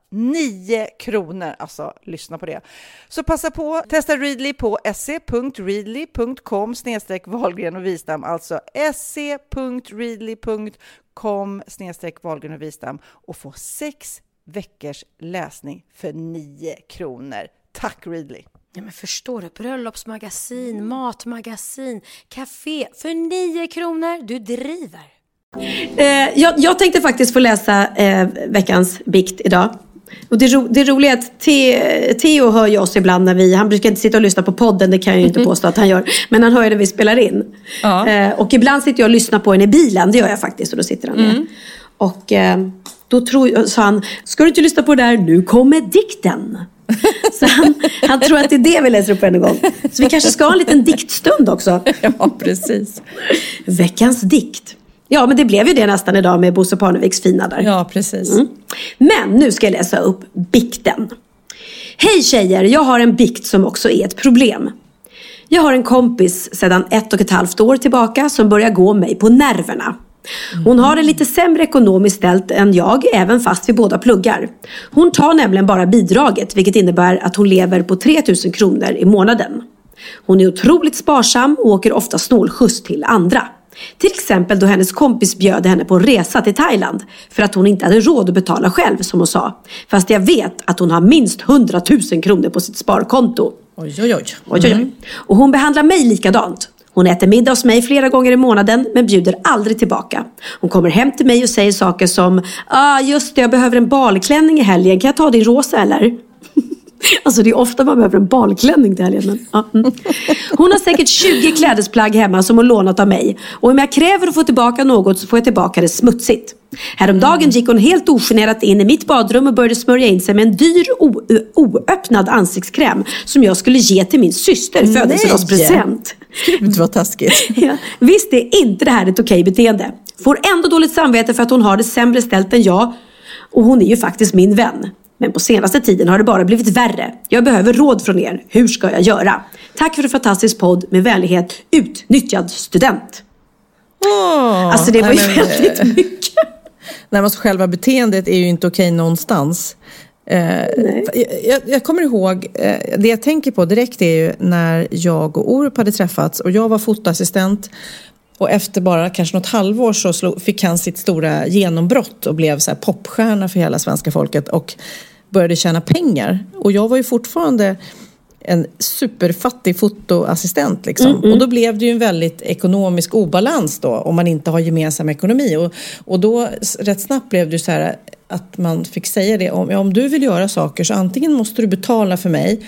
9 kronor. Alltså, lyssna på det. Så passa på, testa Readly på se.readly.com snedstreck Wahlgren och Wistam, alltså se.readly.com snedstreck Wahlgren och Wistam och få sex veckors läsning för 9 kronor. Tack Readly! Ja, men förstår du? Bröllopsmagasin, matmagasin, café för 9 kronor. Du driver! Eh, jag, jag, tänkte faktiskt få läsa eh, veckans bikt idag. Och det, ro, det roliga är att Te, Theo hör ju oss ibland när vi, han brukar inte sitta och lyssna på podden, det kan jag ju inte påstå att han gör. Men han hör ju när vi spelar in. Ja. Eh, och ibland sitter jag och lyssnar på en i bilen, det gör jag faktiskt. Och då sitter han med. Mm. Och eh, då tror, sa han, ska du inte lyssna på det där, nu kommer dikten. Så han, han tror att det är det vi läser upp en gång. Så vi kanske ska ha en liten diktstund också. Ja, precis. Veckans dikt. Ja, men det blev ju det nästan idag med Bosse Parneviks fina där. Ja, precis. Mm. Men nu ska jag läsa upp bikten. Hej tjejer, jag har en bikt som också är ett problem. Jag har en kompis sedan ett och ett halvt år tillbaka som börjar gå mig på nerverna. Hon har det lite sämre ekonomiskt ställt än jag, även fast vi båda pluggar. Hon tar nämligen bara bidraget, vilket innebär att hon lever på 3000 kronor i månaden. Hon är otroligt sparsam och åker ofta snålskjuts till andra. Till exempel då hennes kompis bjöd henne på en resa till Thailand för att hon inte hade råd att betala själv som hon sa. Fast jag vet att hon har minst 100 000 kronor på sitt sparkonto. Oj, oj, oj. oj, oj, oj. Mm. Och hon behandlar mig likadant. Hon äter middag hos mig flera gånger i månaden men bjuder aldrig tillbaka. Hon kommer hem till mig och säger saker som ah, just det, jag behöver en balklänning i helgen. Kan jag ta din rosa eller? Alltså det är ofta man behöver en balklänning till helgen. Men, ja. Mm. Hon har säkert 20 klädesplagg hemma som hon lånat av mig. Och om jag kräver att få tillbaka något så får jag tillbaka det smutsigt. Häromdagen gick hon helt ogenerat in i mitt badrum och började smörja in sig med en dyr oöppnad ansiktskräm som jag skulle ge till min syster i födelsedagspresent. Gud vad taskigt. Ja. Visst är inte det här ett okej beteende. Får ändå dåligt samvete för att hon har det sämre ställt än jag. Och hon är ju faktiskt min vän. Men på senaste tiden har det bara blivit värre. Jag behöver råd från er. Hur ska jag göra? Tack för en fantastisk podd. Med vänlighet, utnyttjad student. Oh, alltså det var ju men, väldigt mycket. Nej, alltså själva beteendet är ju inte okej någonstans. Eh, jag, jag, kommer ihåg, eh, det jag tänker på direkt är ju när jag och Orup hade träffats och jag var fotoassistent och efter bara kanske något halvår så slog, fick han sitt stora genombrott och blev så popstjärna för hela svenska folket. Och började tjäna pengar. Och jag var ju fortfarande en superfattig fotoassistent. Liksom. Mm -mm. Och då blev det ju en väldigt ekonomisk obalans då om man inte har gemensam ekonomi. Och, och då rätt snabbt blev det så här att man fick säga det om, ja, om du vill göra saker så antingen måste du betala för mig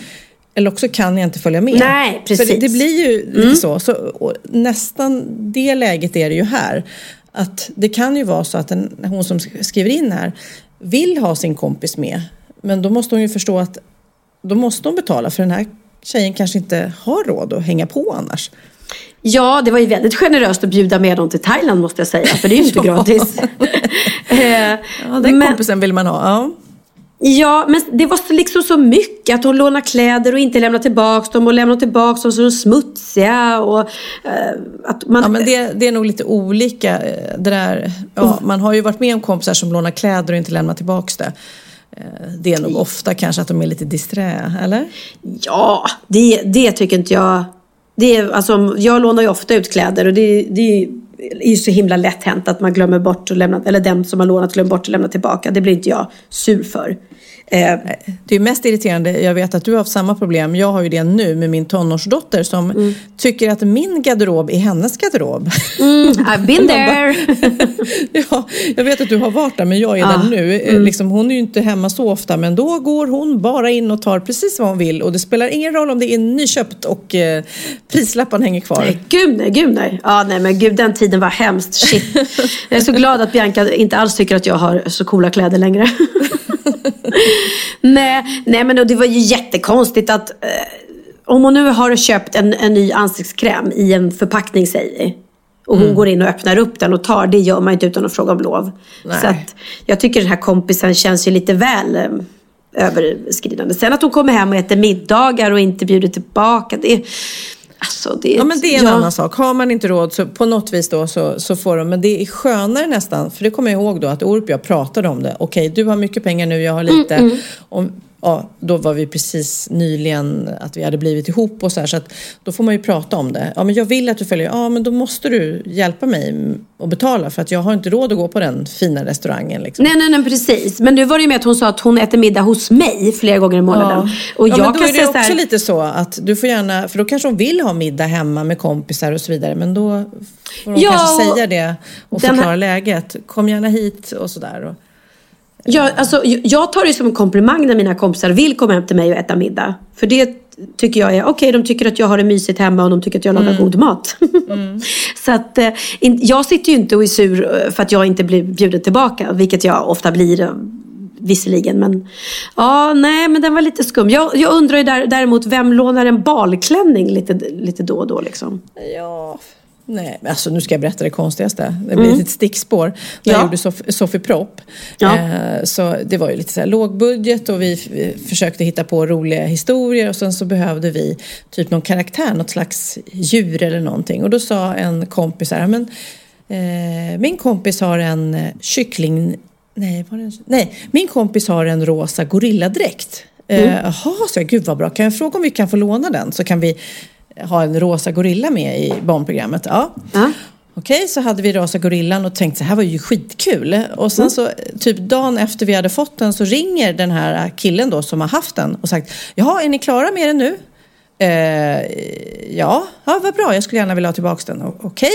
eller också kan jag inte följa med. Nej, precis. För det, det blir ju lite mm. så. så nästan det läget är det ju här. Att det kan ju vara så att en, hon som skriver in här vill ha sin kompis med. Men då måste hon ju förstå att då måste hon betala för den här tjejen kanske inte har råd att hänga på annars. Ja, det var ju väldigt generöst att bjuda med dem till Thailand måste jag säga, för det är ju inte gratis. ja, den men, kompisen vill man ha. Ja. Ja, men det var liksom så mycket. Att hon lånar kläder och inte lämnar tillbaka dem och lämnar tillbaka dem så de smutsiga. Och, uh, att man... Ja, men det, det är nog lite olika. Eh, det där, ja, Man har ju varit med om kompisar som lånar kläder och inte lämnar tillbaka det. Eh, det är nog ofta kanske att de är lite disträ, eller? Ja, det, det tycker inte jag. Det är, alltså, jag lånar ju ofta ut kläder och det, det är ju så himla lätt hänt att man glömmer bort och lämnar, eller den som har lånat glömmer bort att lämna tillbaka. Det blir inte jag sur för. Eh, det är mest irriterande, jag vet att du har haft samma problem, jag har ju det nu med min tonårsdotter som mm. tycker att min garderob är hennes garderob. Mm, I've been there! ja, jag vet att du har varit där men jag är ah, där nu. Eh, mm. Liksom, hon är ju inte hemma så ofta men då går hon bara in och tar precis vad hon vill och det spelar ingen roll om det är nyköpt och eh, prislappan hänger kvar. Nej, gud nej, gud nej. Ja, nej men gud den tiden var hemskt. Shit. Jag är så glad att Bianca inte alls tycker att jag har så coola kläder längre. nej, nej, men det var ju jättekonstigt att eh, om hon nu har köpt en, en ny ansiktskräm i en förpackning säger vi. Och hon mm. går in och öppnar upp den och tar. Det gör man inte utan att fråga om lov. Nej. Så att jag tycker den här kompisen känns ju lite väl eh, överskridande. Sen att hon kommer hem och äter middagar och inte bjuder tillbaka. Det, Alltså det, ja, men det är en ja. annan sak. Har man inte råd så på något vis då så, så får de. Men det är skönare nästan. För det kommer jag ihåg då att Orup jag pratade om det. Okej, du har mycket pengar nu, jag har lite. Mm, mm. Om, ja, då var vi precis nyligen att vi hade blivit ihop och så här, så att då får man ju prata om det. Ja, men jag vill att du följer, ja men då måste du hjälpa mig och betala för att jag har inte råd att gå på den fina restaurangen. Liksom. Nej, nej, nej, precis. Men nu var det ju med att hon sa att hon äter middag hos mig flera gånger i månaden. Ja. Och jag ja, men då är det också här... lite så att du får gärna, för då kanske hon vill ha middag hemma med kompisar och så vidare, men då får hon ja, kanske säga det och förklara här... läget. Kom gärna hit och sådär. Och... Jag, alltså, jag tar det som en komplimang när mina kompisar vill komma hem till mig och äta middag. För det tycker jag är, okej okay, de tycker att jag har det mysigt hemma och de tycker att jag lagar mm. god mat. Mm. så att eh, jag sitter ju inte och är sur eh, för att jag inte blir bjuden tillbaka, vilket jag ofta blir eh, visserligen. Men ja, nej, men den var lite skum. Jag, jag undrar ju där, däremot, vem lånar en balklänning lite, lite då och då liksom? Ja, Nej, alltså nu ska jag berätta det konstigaste. Det blir mm. ett stickspår. När ja. jag gjorde Sof Sofie Propp. Ja. Eh, så det var ju lite så här lågbudget och vi, vi försökte hitta på roliga historier och sen så behövde vi typ någon karaktär, något slags djur eller någonting. Och då sa en kompis här, men eh, min kompis har en eh, kyckling... Nej, var det en, nej, min kompis har en rosa gorilladräkt. Eh, mm. Jaha, mm. så jag, gud vad bra. Kan jag fråga om vi kan få låna den? Så kan vi ha en rosa gorilla med i barnprogrammet. Ja. ja. Okej, så hade vi rosa gorillan och tänkte så här var ju skitkul. Och sen mm. så typ dagen efter vi hade fått den så ringer den här killen då som har haft den och sagt Jaha, är ni klara med den nu? Eh, ja, ja, vad bra, jag skulle gärna vilja ha tillbaka den. Okej,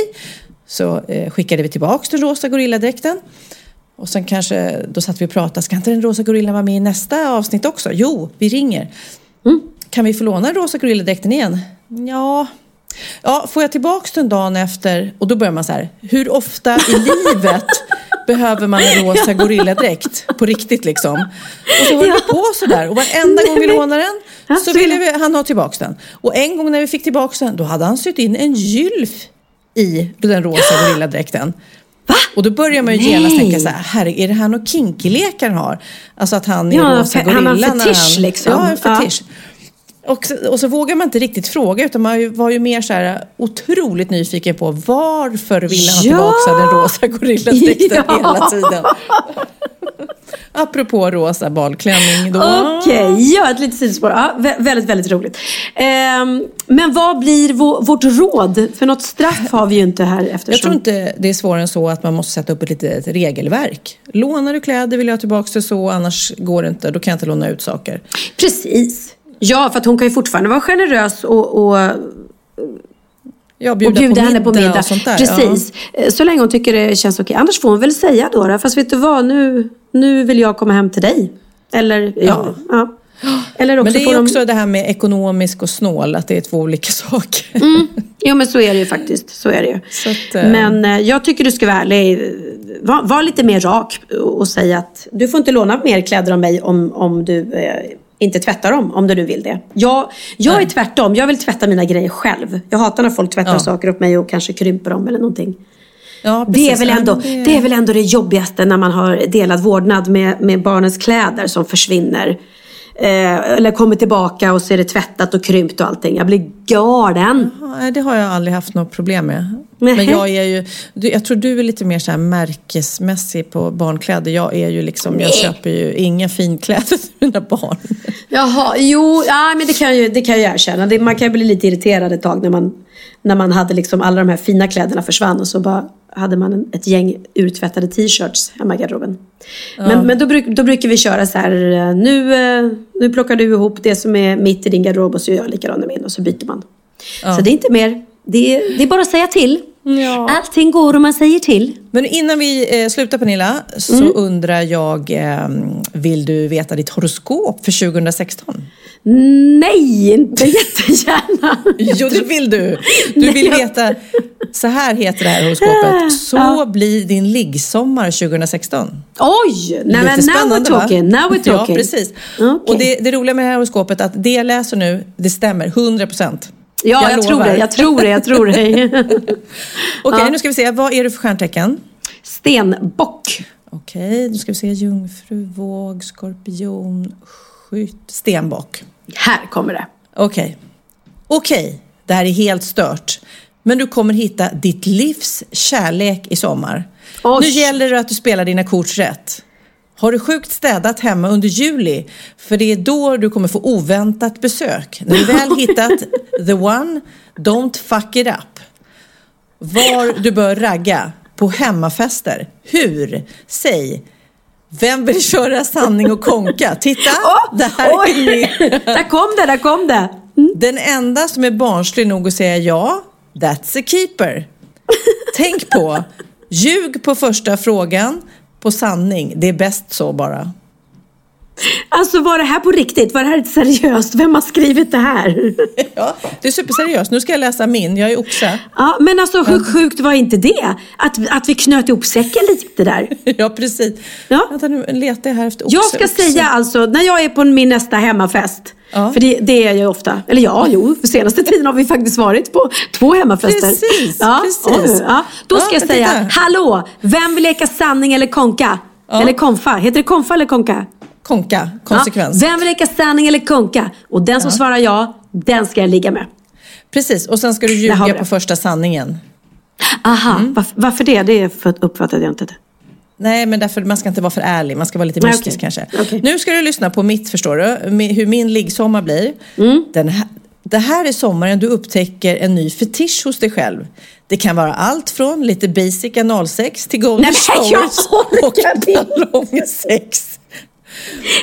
så eh, skickade vi tillbaka den rosa gorilladräkten. Och sen kanske, då satt vi och pratade, ska inte den rosa gorillan vara med i nästa avsnitt också? Jo, vi ringer. Mm. Kan vi få låna den rosa gorilladräkten igen? Ja, ja, får jag tillbaka den dagen efter och då börjar man så här, hur ofta i livet behöver man en rosa gorilladräkt på riktigt liksom? Och så höll ja. vi på sådär och varenda gång vi lånade den så ville han ha tillbaka den. Och en gång när vi fick tillbaka den då hade han sytt in en gylf i den rosa gorilladräkten. Va? Och då börjar man ju genast tänka så här, herre, är det här något kinky-lek han har? Alltså att han är ja, rosa gorilla. Han har en fetisch han, liksom. Ja, en fetisch. Ja. Och, och så vågar man inte riktigt fråga utan man var ju mer så här otroligt nyfiken på varför ville han ja! tillbaka den rosa gorilladräkten ja! hela tiden. Apropå rosa balklänning då. Okej, okay, ja ett litet sidospår. Ja, väldigt, väldigt roligt. Um, men vad blir vår, vårt råd? För något straff har vi ju inte här eftersom... Jag tror inte det är svårare än så att man måste sätta upp ett litet regelverk. Lånar du kläder vill jag ha tillbaka det så, annars går det inte. Då kan jag inte låna ut saker. Precis. Ja, för att hon kan ju fortfarande vara generös och, och Ja, bjuda, och bjuda på henne på middag. Och sånt där, Precis. Ja. Så länge hon tycker det känns okej. Annars får hon väl säga då, då fast vet du vad, nu, nu vill jag komma hem till dig. Eller, ja. ja. Eller också men det är också de... det här med ekonomisk och snål, att det är två olika saker. Mm. Jo men så är det ju faktiskt. Så är det ju. Att, äh... Men äh, jag tycker du ska vara ärlig. Var, var, lite mer rak och säga att du får inte låna mer kläder av mig om, om du äh, inte tvättar dem om du nu vill det. Jag, jag är tvärtom. Jag vill tvätta mina grejer själv. Jag hatar när folk tvättar ja. saker åt mig och kanske krymper dem eller någonting. Ja, det, är väl ändå, det... det... är väl ändå det jobbigaste när man har delad vårdnad med, med barnens kläder som försvinner. Eh, eller kommer tillbaka och så är det tvättat och krympt och allting. Jag blir galen. Jaha, det har jag aldrig haft något problem med. Men jag är ju, jag tror du är lite mer så här märkesmässig på barnkläder. Jag är ju liksom, Nej. jag köper ju inga finkläder till mina barn. Jaha, jo, ja, men det kan, ju, det kan jag erkänna. Det, man kan bli lite irriterad ett tag när man, när man hade liksom alla de här fina kläderna försvann och så bara hade man ett gäng urtvättade t-shirts hemma i garderoben. Ja. Men, men då, bruk, då brukar vi köra så här, nu, eh, nu plockar du ihop det som är mitt i din garderob och så gör jag likadant med min och så byter man. Ja. Så det är inte mer, det är, det är bara att säga till. Ja. Allting går om man säger till. Men innan vi eh, slutar Pernilla så mm. undrar jag, eh, vill du veta ditt horoskop för 2016? Nej, inte jättegärna. jo, det vill du. Du vill veta, så här heter det här horoskopet. Så ja. blir din liggsommar 2016. Oj, nej, men now we're talking. Now we're talking. Ja, precis. Okay. Och det, det roliga med det här horoskopet att det jag läser nu, det stämmer 100 procent. Ja, jag, jag tror det, jag tror det, jag tror det. Okej, okay, ja. nu ska vi se. Vad är du för stjärntecken? Stenbock. Okej, okay, nu ska vi se. Jungfru, våg, skorpion, skytt, stenbock. Här kommer det. Okej. Okay. Okej, det här är helt stört. Men du kommer hitta ditt livs kärlek i sommar. Oj. Nu gäller det att du spelar dina kort rätt. Har du sjukt städat hemma under juli? För det är då du kommer få oväntat besök. När du väl hittat the one, don't fuck it up. Var du bör ragga? På hemmafester. Hur? Säg. Vem vill köra sanning och konka? Titta! Oh, det här oj. är min... där kom det, där kom det. Mm. Den enda som är barnslig nog att säga ja, that's a keeper. Tänk på, ljug på första frågan på sanning. Det är bäst så bara. Alltså var det här på riktigt? Var det här seriöst? Vem har skrivit det här? Ja, det är superseriöst. Nu ska jag läsa min. Jag är oxe. Ja, men alltså hur sjukt var inte det? Att, att vi knöt ihop säcken lite där. Ja, precis. Ja. Vänta, nu letar jag här efter oxe. Jag ska oxe. säga alltså, när jag är på min nästa hemmafest. Ja. För det, det är jag ju ofta. Eller ja, jo, för senaste tiden har vi faktiskt varit på två hemmafester. Precis, ja, precis. Ja, då ska jag säga, titta. hallå, vem vill leka sanning eller konka? Eller konfa. Heter det konfa eller konka? Konka, konsekvens. Vem vill leka sanning eller konka? Och den som svarar ja, den ska jag ligga med. Precis, och sen ska du ljuga på första sanningen. Aha, mm. varför, varför det? Det uppfattade jag inte. Nej, men därför man ska inte vara för ärlig. Man ska vara lite mystisk okay. kanske. Okay. Nu ska du lyssna på mitt, förstår du, hur min liggsommar blir. Mm. Den här, det här är sommaren du upptäcker en ny fetisch hos dig själv. Det kan vara allt från lite basic analsex till golden showers och ballongsex.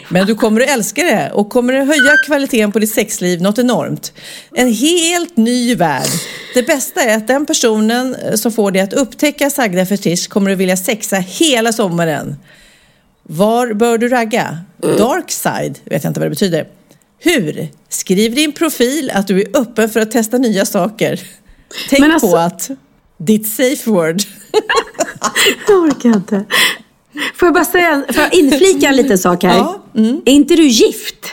Men du kommer att älska det och kommer att höja kvaliteten på ditt sexliv något enormt. En helt ny värld. Det bästa är att den personen som får dig att upptäcka sagda fetisch kommer att vilja sexa hela sommaren. Var bör du ragga? Dark side, vet jag inte vad det betyder. Hur? Skriv din profil att du är öppen för att testa nya saker. Tänk alltså... på att ditt safe word. jag orkar inte. Får jag bara säga, får jag inflika en liten sak här? Ja. Mm. Är inte du gift?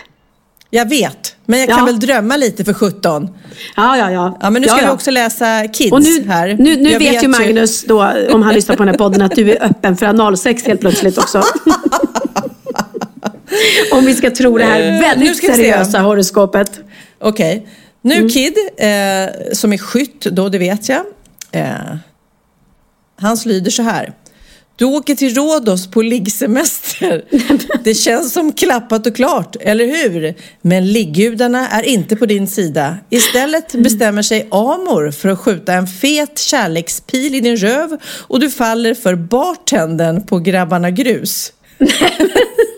Jag vet, men jag kan ja. väl drömma lite för 17. Ja, ja, ja. Ja, men nu ska ja, vi också läsa Kids och nu, här. Nu, nu vet, vet, ju Magnus då, om han lyssnar på den här podden, att du är öppen för analsex helt plötsligt också. om vi ska tro det här eh, väldigt seriösa horoskopet. Okej. Okay. Nu mm. Kid, eh, som är skytt då, det vet jag. Eh, hans lyder så här. Du åker till Rhodos på liggsemester. Det känns som klappat och klart, eller hur? Men liggudarna är inte på din sida. Istället bestämmer sig Amor för att skjuta en fet kärlekspil i din röv och du faller för bartendern på Grabbarna Grus.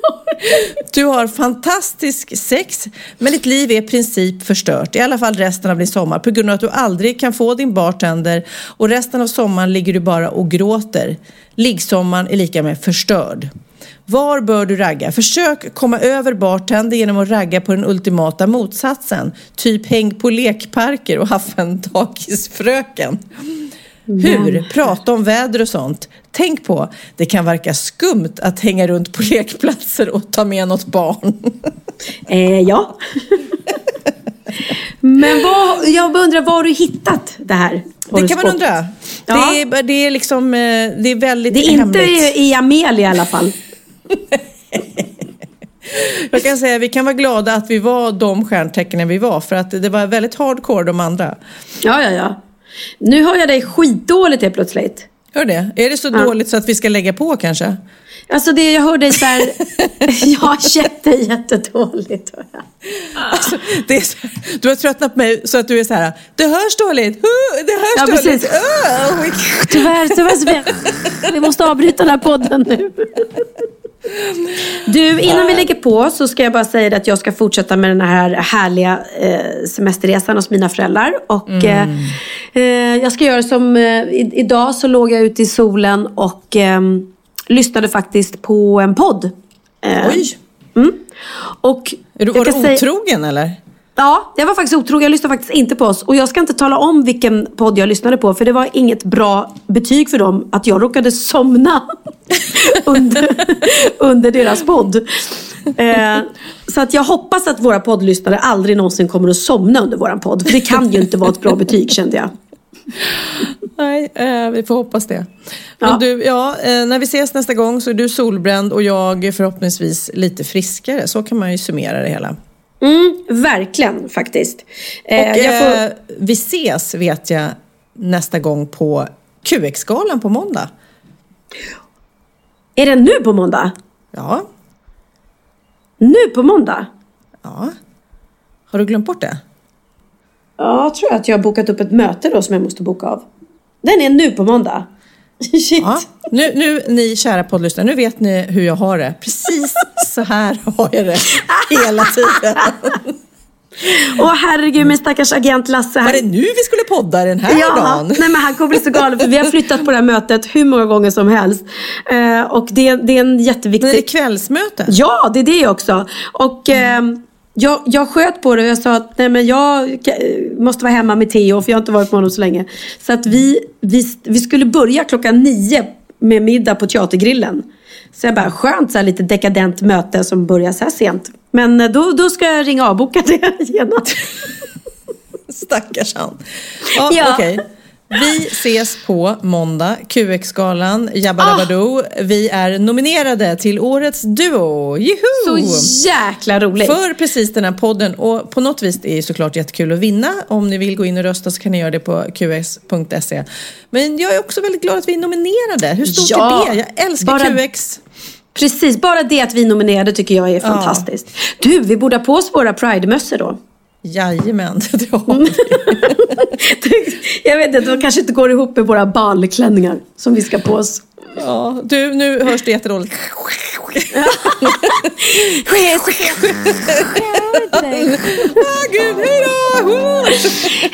Du har fantastisk sex, men ditt liv är i princip förstört. I alla fall resten av din sommar på grund av att du aldrig kan få din bartender och resten av sommaren ligger du bara och gråter. Liggsommaren är lika med förstörd. Var bör du ragga? Försök komma över bartender genom att ragga på den ultimata motsatsen. Typ häng på lekparker och haffa en dagisfröken. Hur? Prata om väder och sånt. Tänk på, det kan verka skumt att hänga runt på lekplatser och ta med något barn. Eh, ja. Men vad, jag undrar, var har du hittat det här? Det kan man undra. Ja. Det, är, det är liksom, eh, det är väldigt Det är hemligt. inte i Amelia i alla fall. Jag kan säga vi kan vara glada att vi var de stjärntecknen vi var för att det var väldigt hardcore de andra. Ja, ja, ja. Nu hör jag dig skitdåligt helt plötsligt. Hör det? Är det så ja. dåligt så att vi ska lägga på kanske? Alltså det jag hör dig så här, ja jätte, jättedåligt. Alltså, det är så, du har tröttnat på mig så att du är så här, det hörs dåligt, det hörs ja, dåligt. Precis. Tyvärr, tyvärr, vi måste avbryta den här podden nu. Du, innan vi lägger på så ska jag bara säga att jag ska fortsätta med den här härliga eh, semesterresan hos mina föräldrar. Och mm. eh, eh jag ska göra som, eh, idag så låg jag ute i solen och eh, lyssnade faktiskt på en podd. Eh, Oj! Mm. Och är du, var du otrogen säga, eller? Ja, jag var faktiskt otrogen. Jag lyssnade faktiskt inte på oss. Och jag ska inte tala om vilken podd jag lyssnade på. För det var inget bra betyg för dem att jag råkade somna under, under deras podd. Eh, så att jag hoppas att våra poddlyssnare aldrig någonsin kommer att somna under våran podd. För det kan ju inte vara ett bra betyg kände jag. Nej, eh, vi får hoppas det. Men ja. du, ja, eh, när vi ses nästa gång så är du solbränd och jag förhoppningsvis lite friskare. Så kan man ju summera det hela. Mm, verkligen faktiskt. Eh, och får... Eh, vi ses vet jag nästa gång på QX-galan på måndag. Är den nu på måndag? Ja. Nu på måndag? Ja. Har du glömt bort det? Ja, jag tror att jag har bokat upp ett möte då som jag måste boka av. Den är nu på måndag. Shit. Ja, nu, nu, ni kära poddlyssnare, nu vet ni hur jag har det. Precis så här har jag det hela tiden. Åh herregud, min stackars agent Lasse. Var det nu vi skulle podda den här ja, dagen? Nej men han kommer bli så galen för vi har flyttat på det här mötet hur många gånger som helst. Eh, och det, det är en jätteviktig... Men är det kvällsmöte? Ja, det är det också. Och... Eh, jag, jag sköt på det och jag sa att nej men jag måste vara hemma med Theo för jag har inte varit med honom så länge. Så att vi, vi, vi skulle börja klockan nio med middag på Teatergrillen. Så jag bara, skönt så här lite dekadent möte som börjar så här sent. Men eh, då, då ska jag ringa avboka det genast. Stackars han. Ja, ja. Okay. Vi ses på måndag, QX-galan, Jabba ah. Vi är nominerade till Årets Duo. Juhu! Så jäkla roligt! För precis den här podden. Och på något vis är det såklart jättekul att vinna. Om ni vill gå in och rösta så kan ni göra det på qx.se. Men jag är också väldigt glad att vi är nominerade. Hur stort ja, är det? Jag älskar bara... QX. Precis, bara det att vi nominerade tycker jag är fantastiskt. Ja. Du, vi borde ha på oss våra Pride-mössor då. Jajamän, det har vi. jag vet inte, det kanske inte går ihop med våra balklänningar som vi ska på oss. Ja, du, nu hörs det jättedåligt. ah, gud, hej då!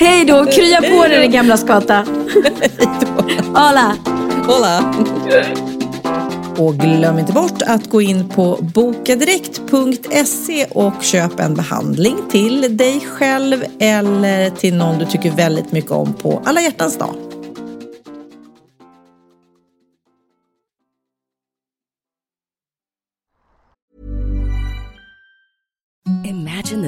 hej då, krya på dig din gamla skata. Hola. Hola. Och glöm inte bort att gå in på bokadirekt.se och köp en behandling till dig själv eller till någon du tycker väldigt mycket om på alla hjärtans dag.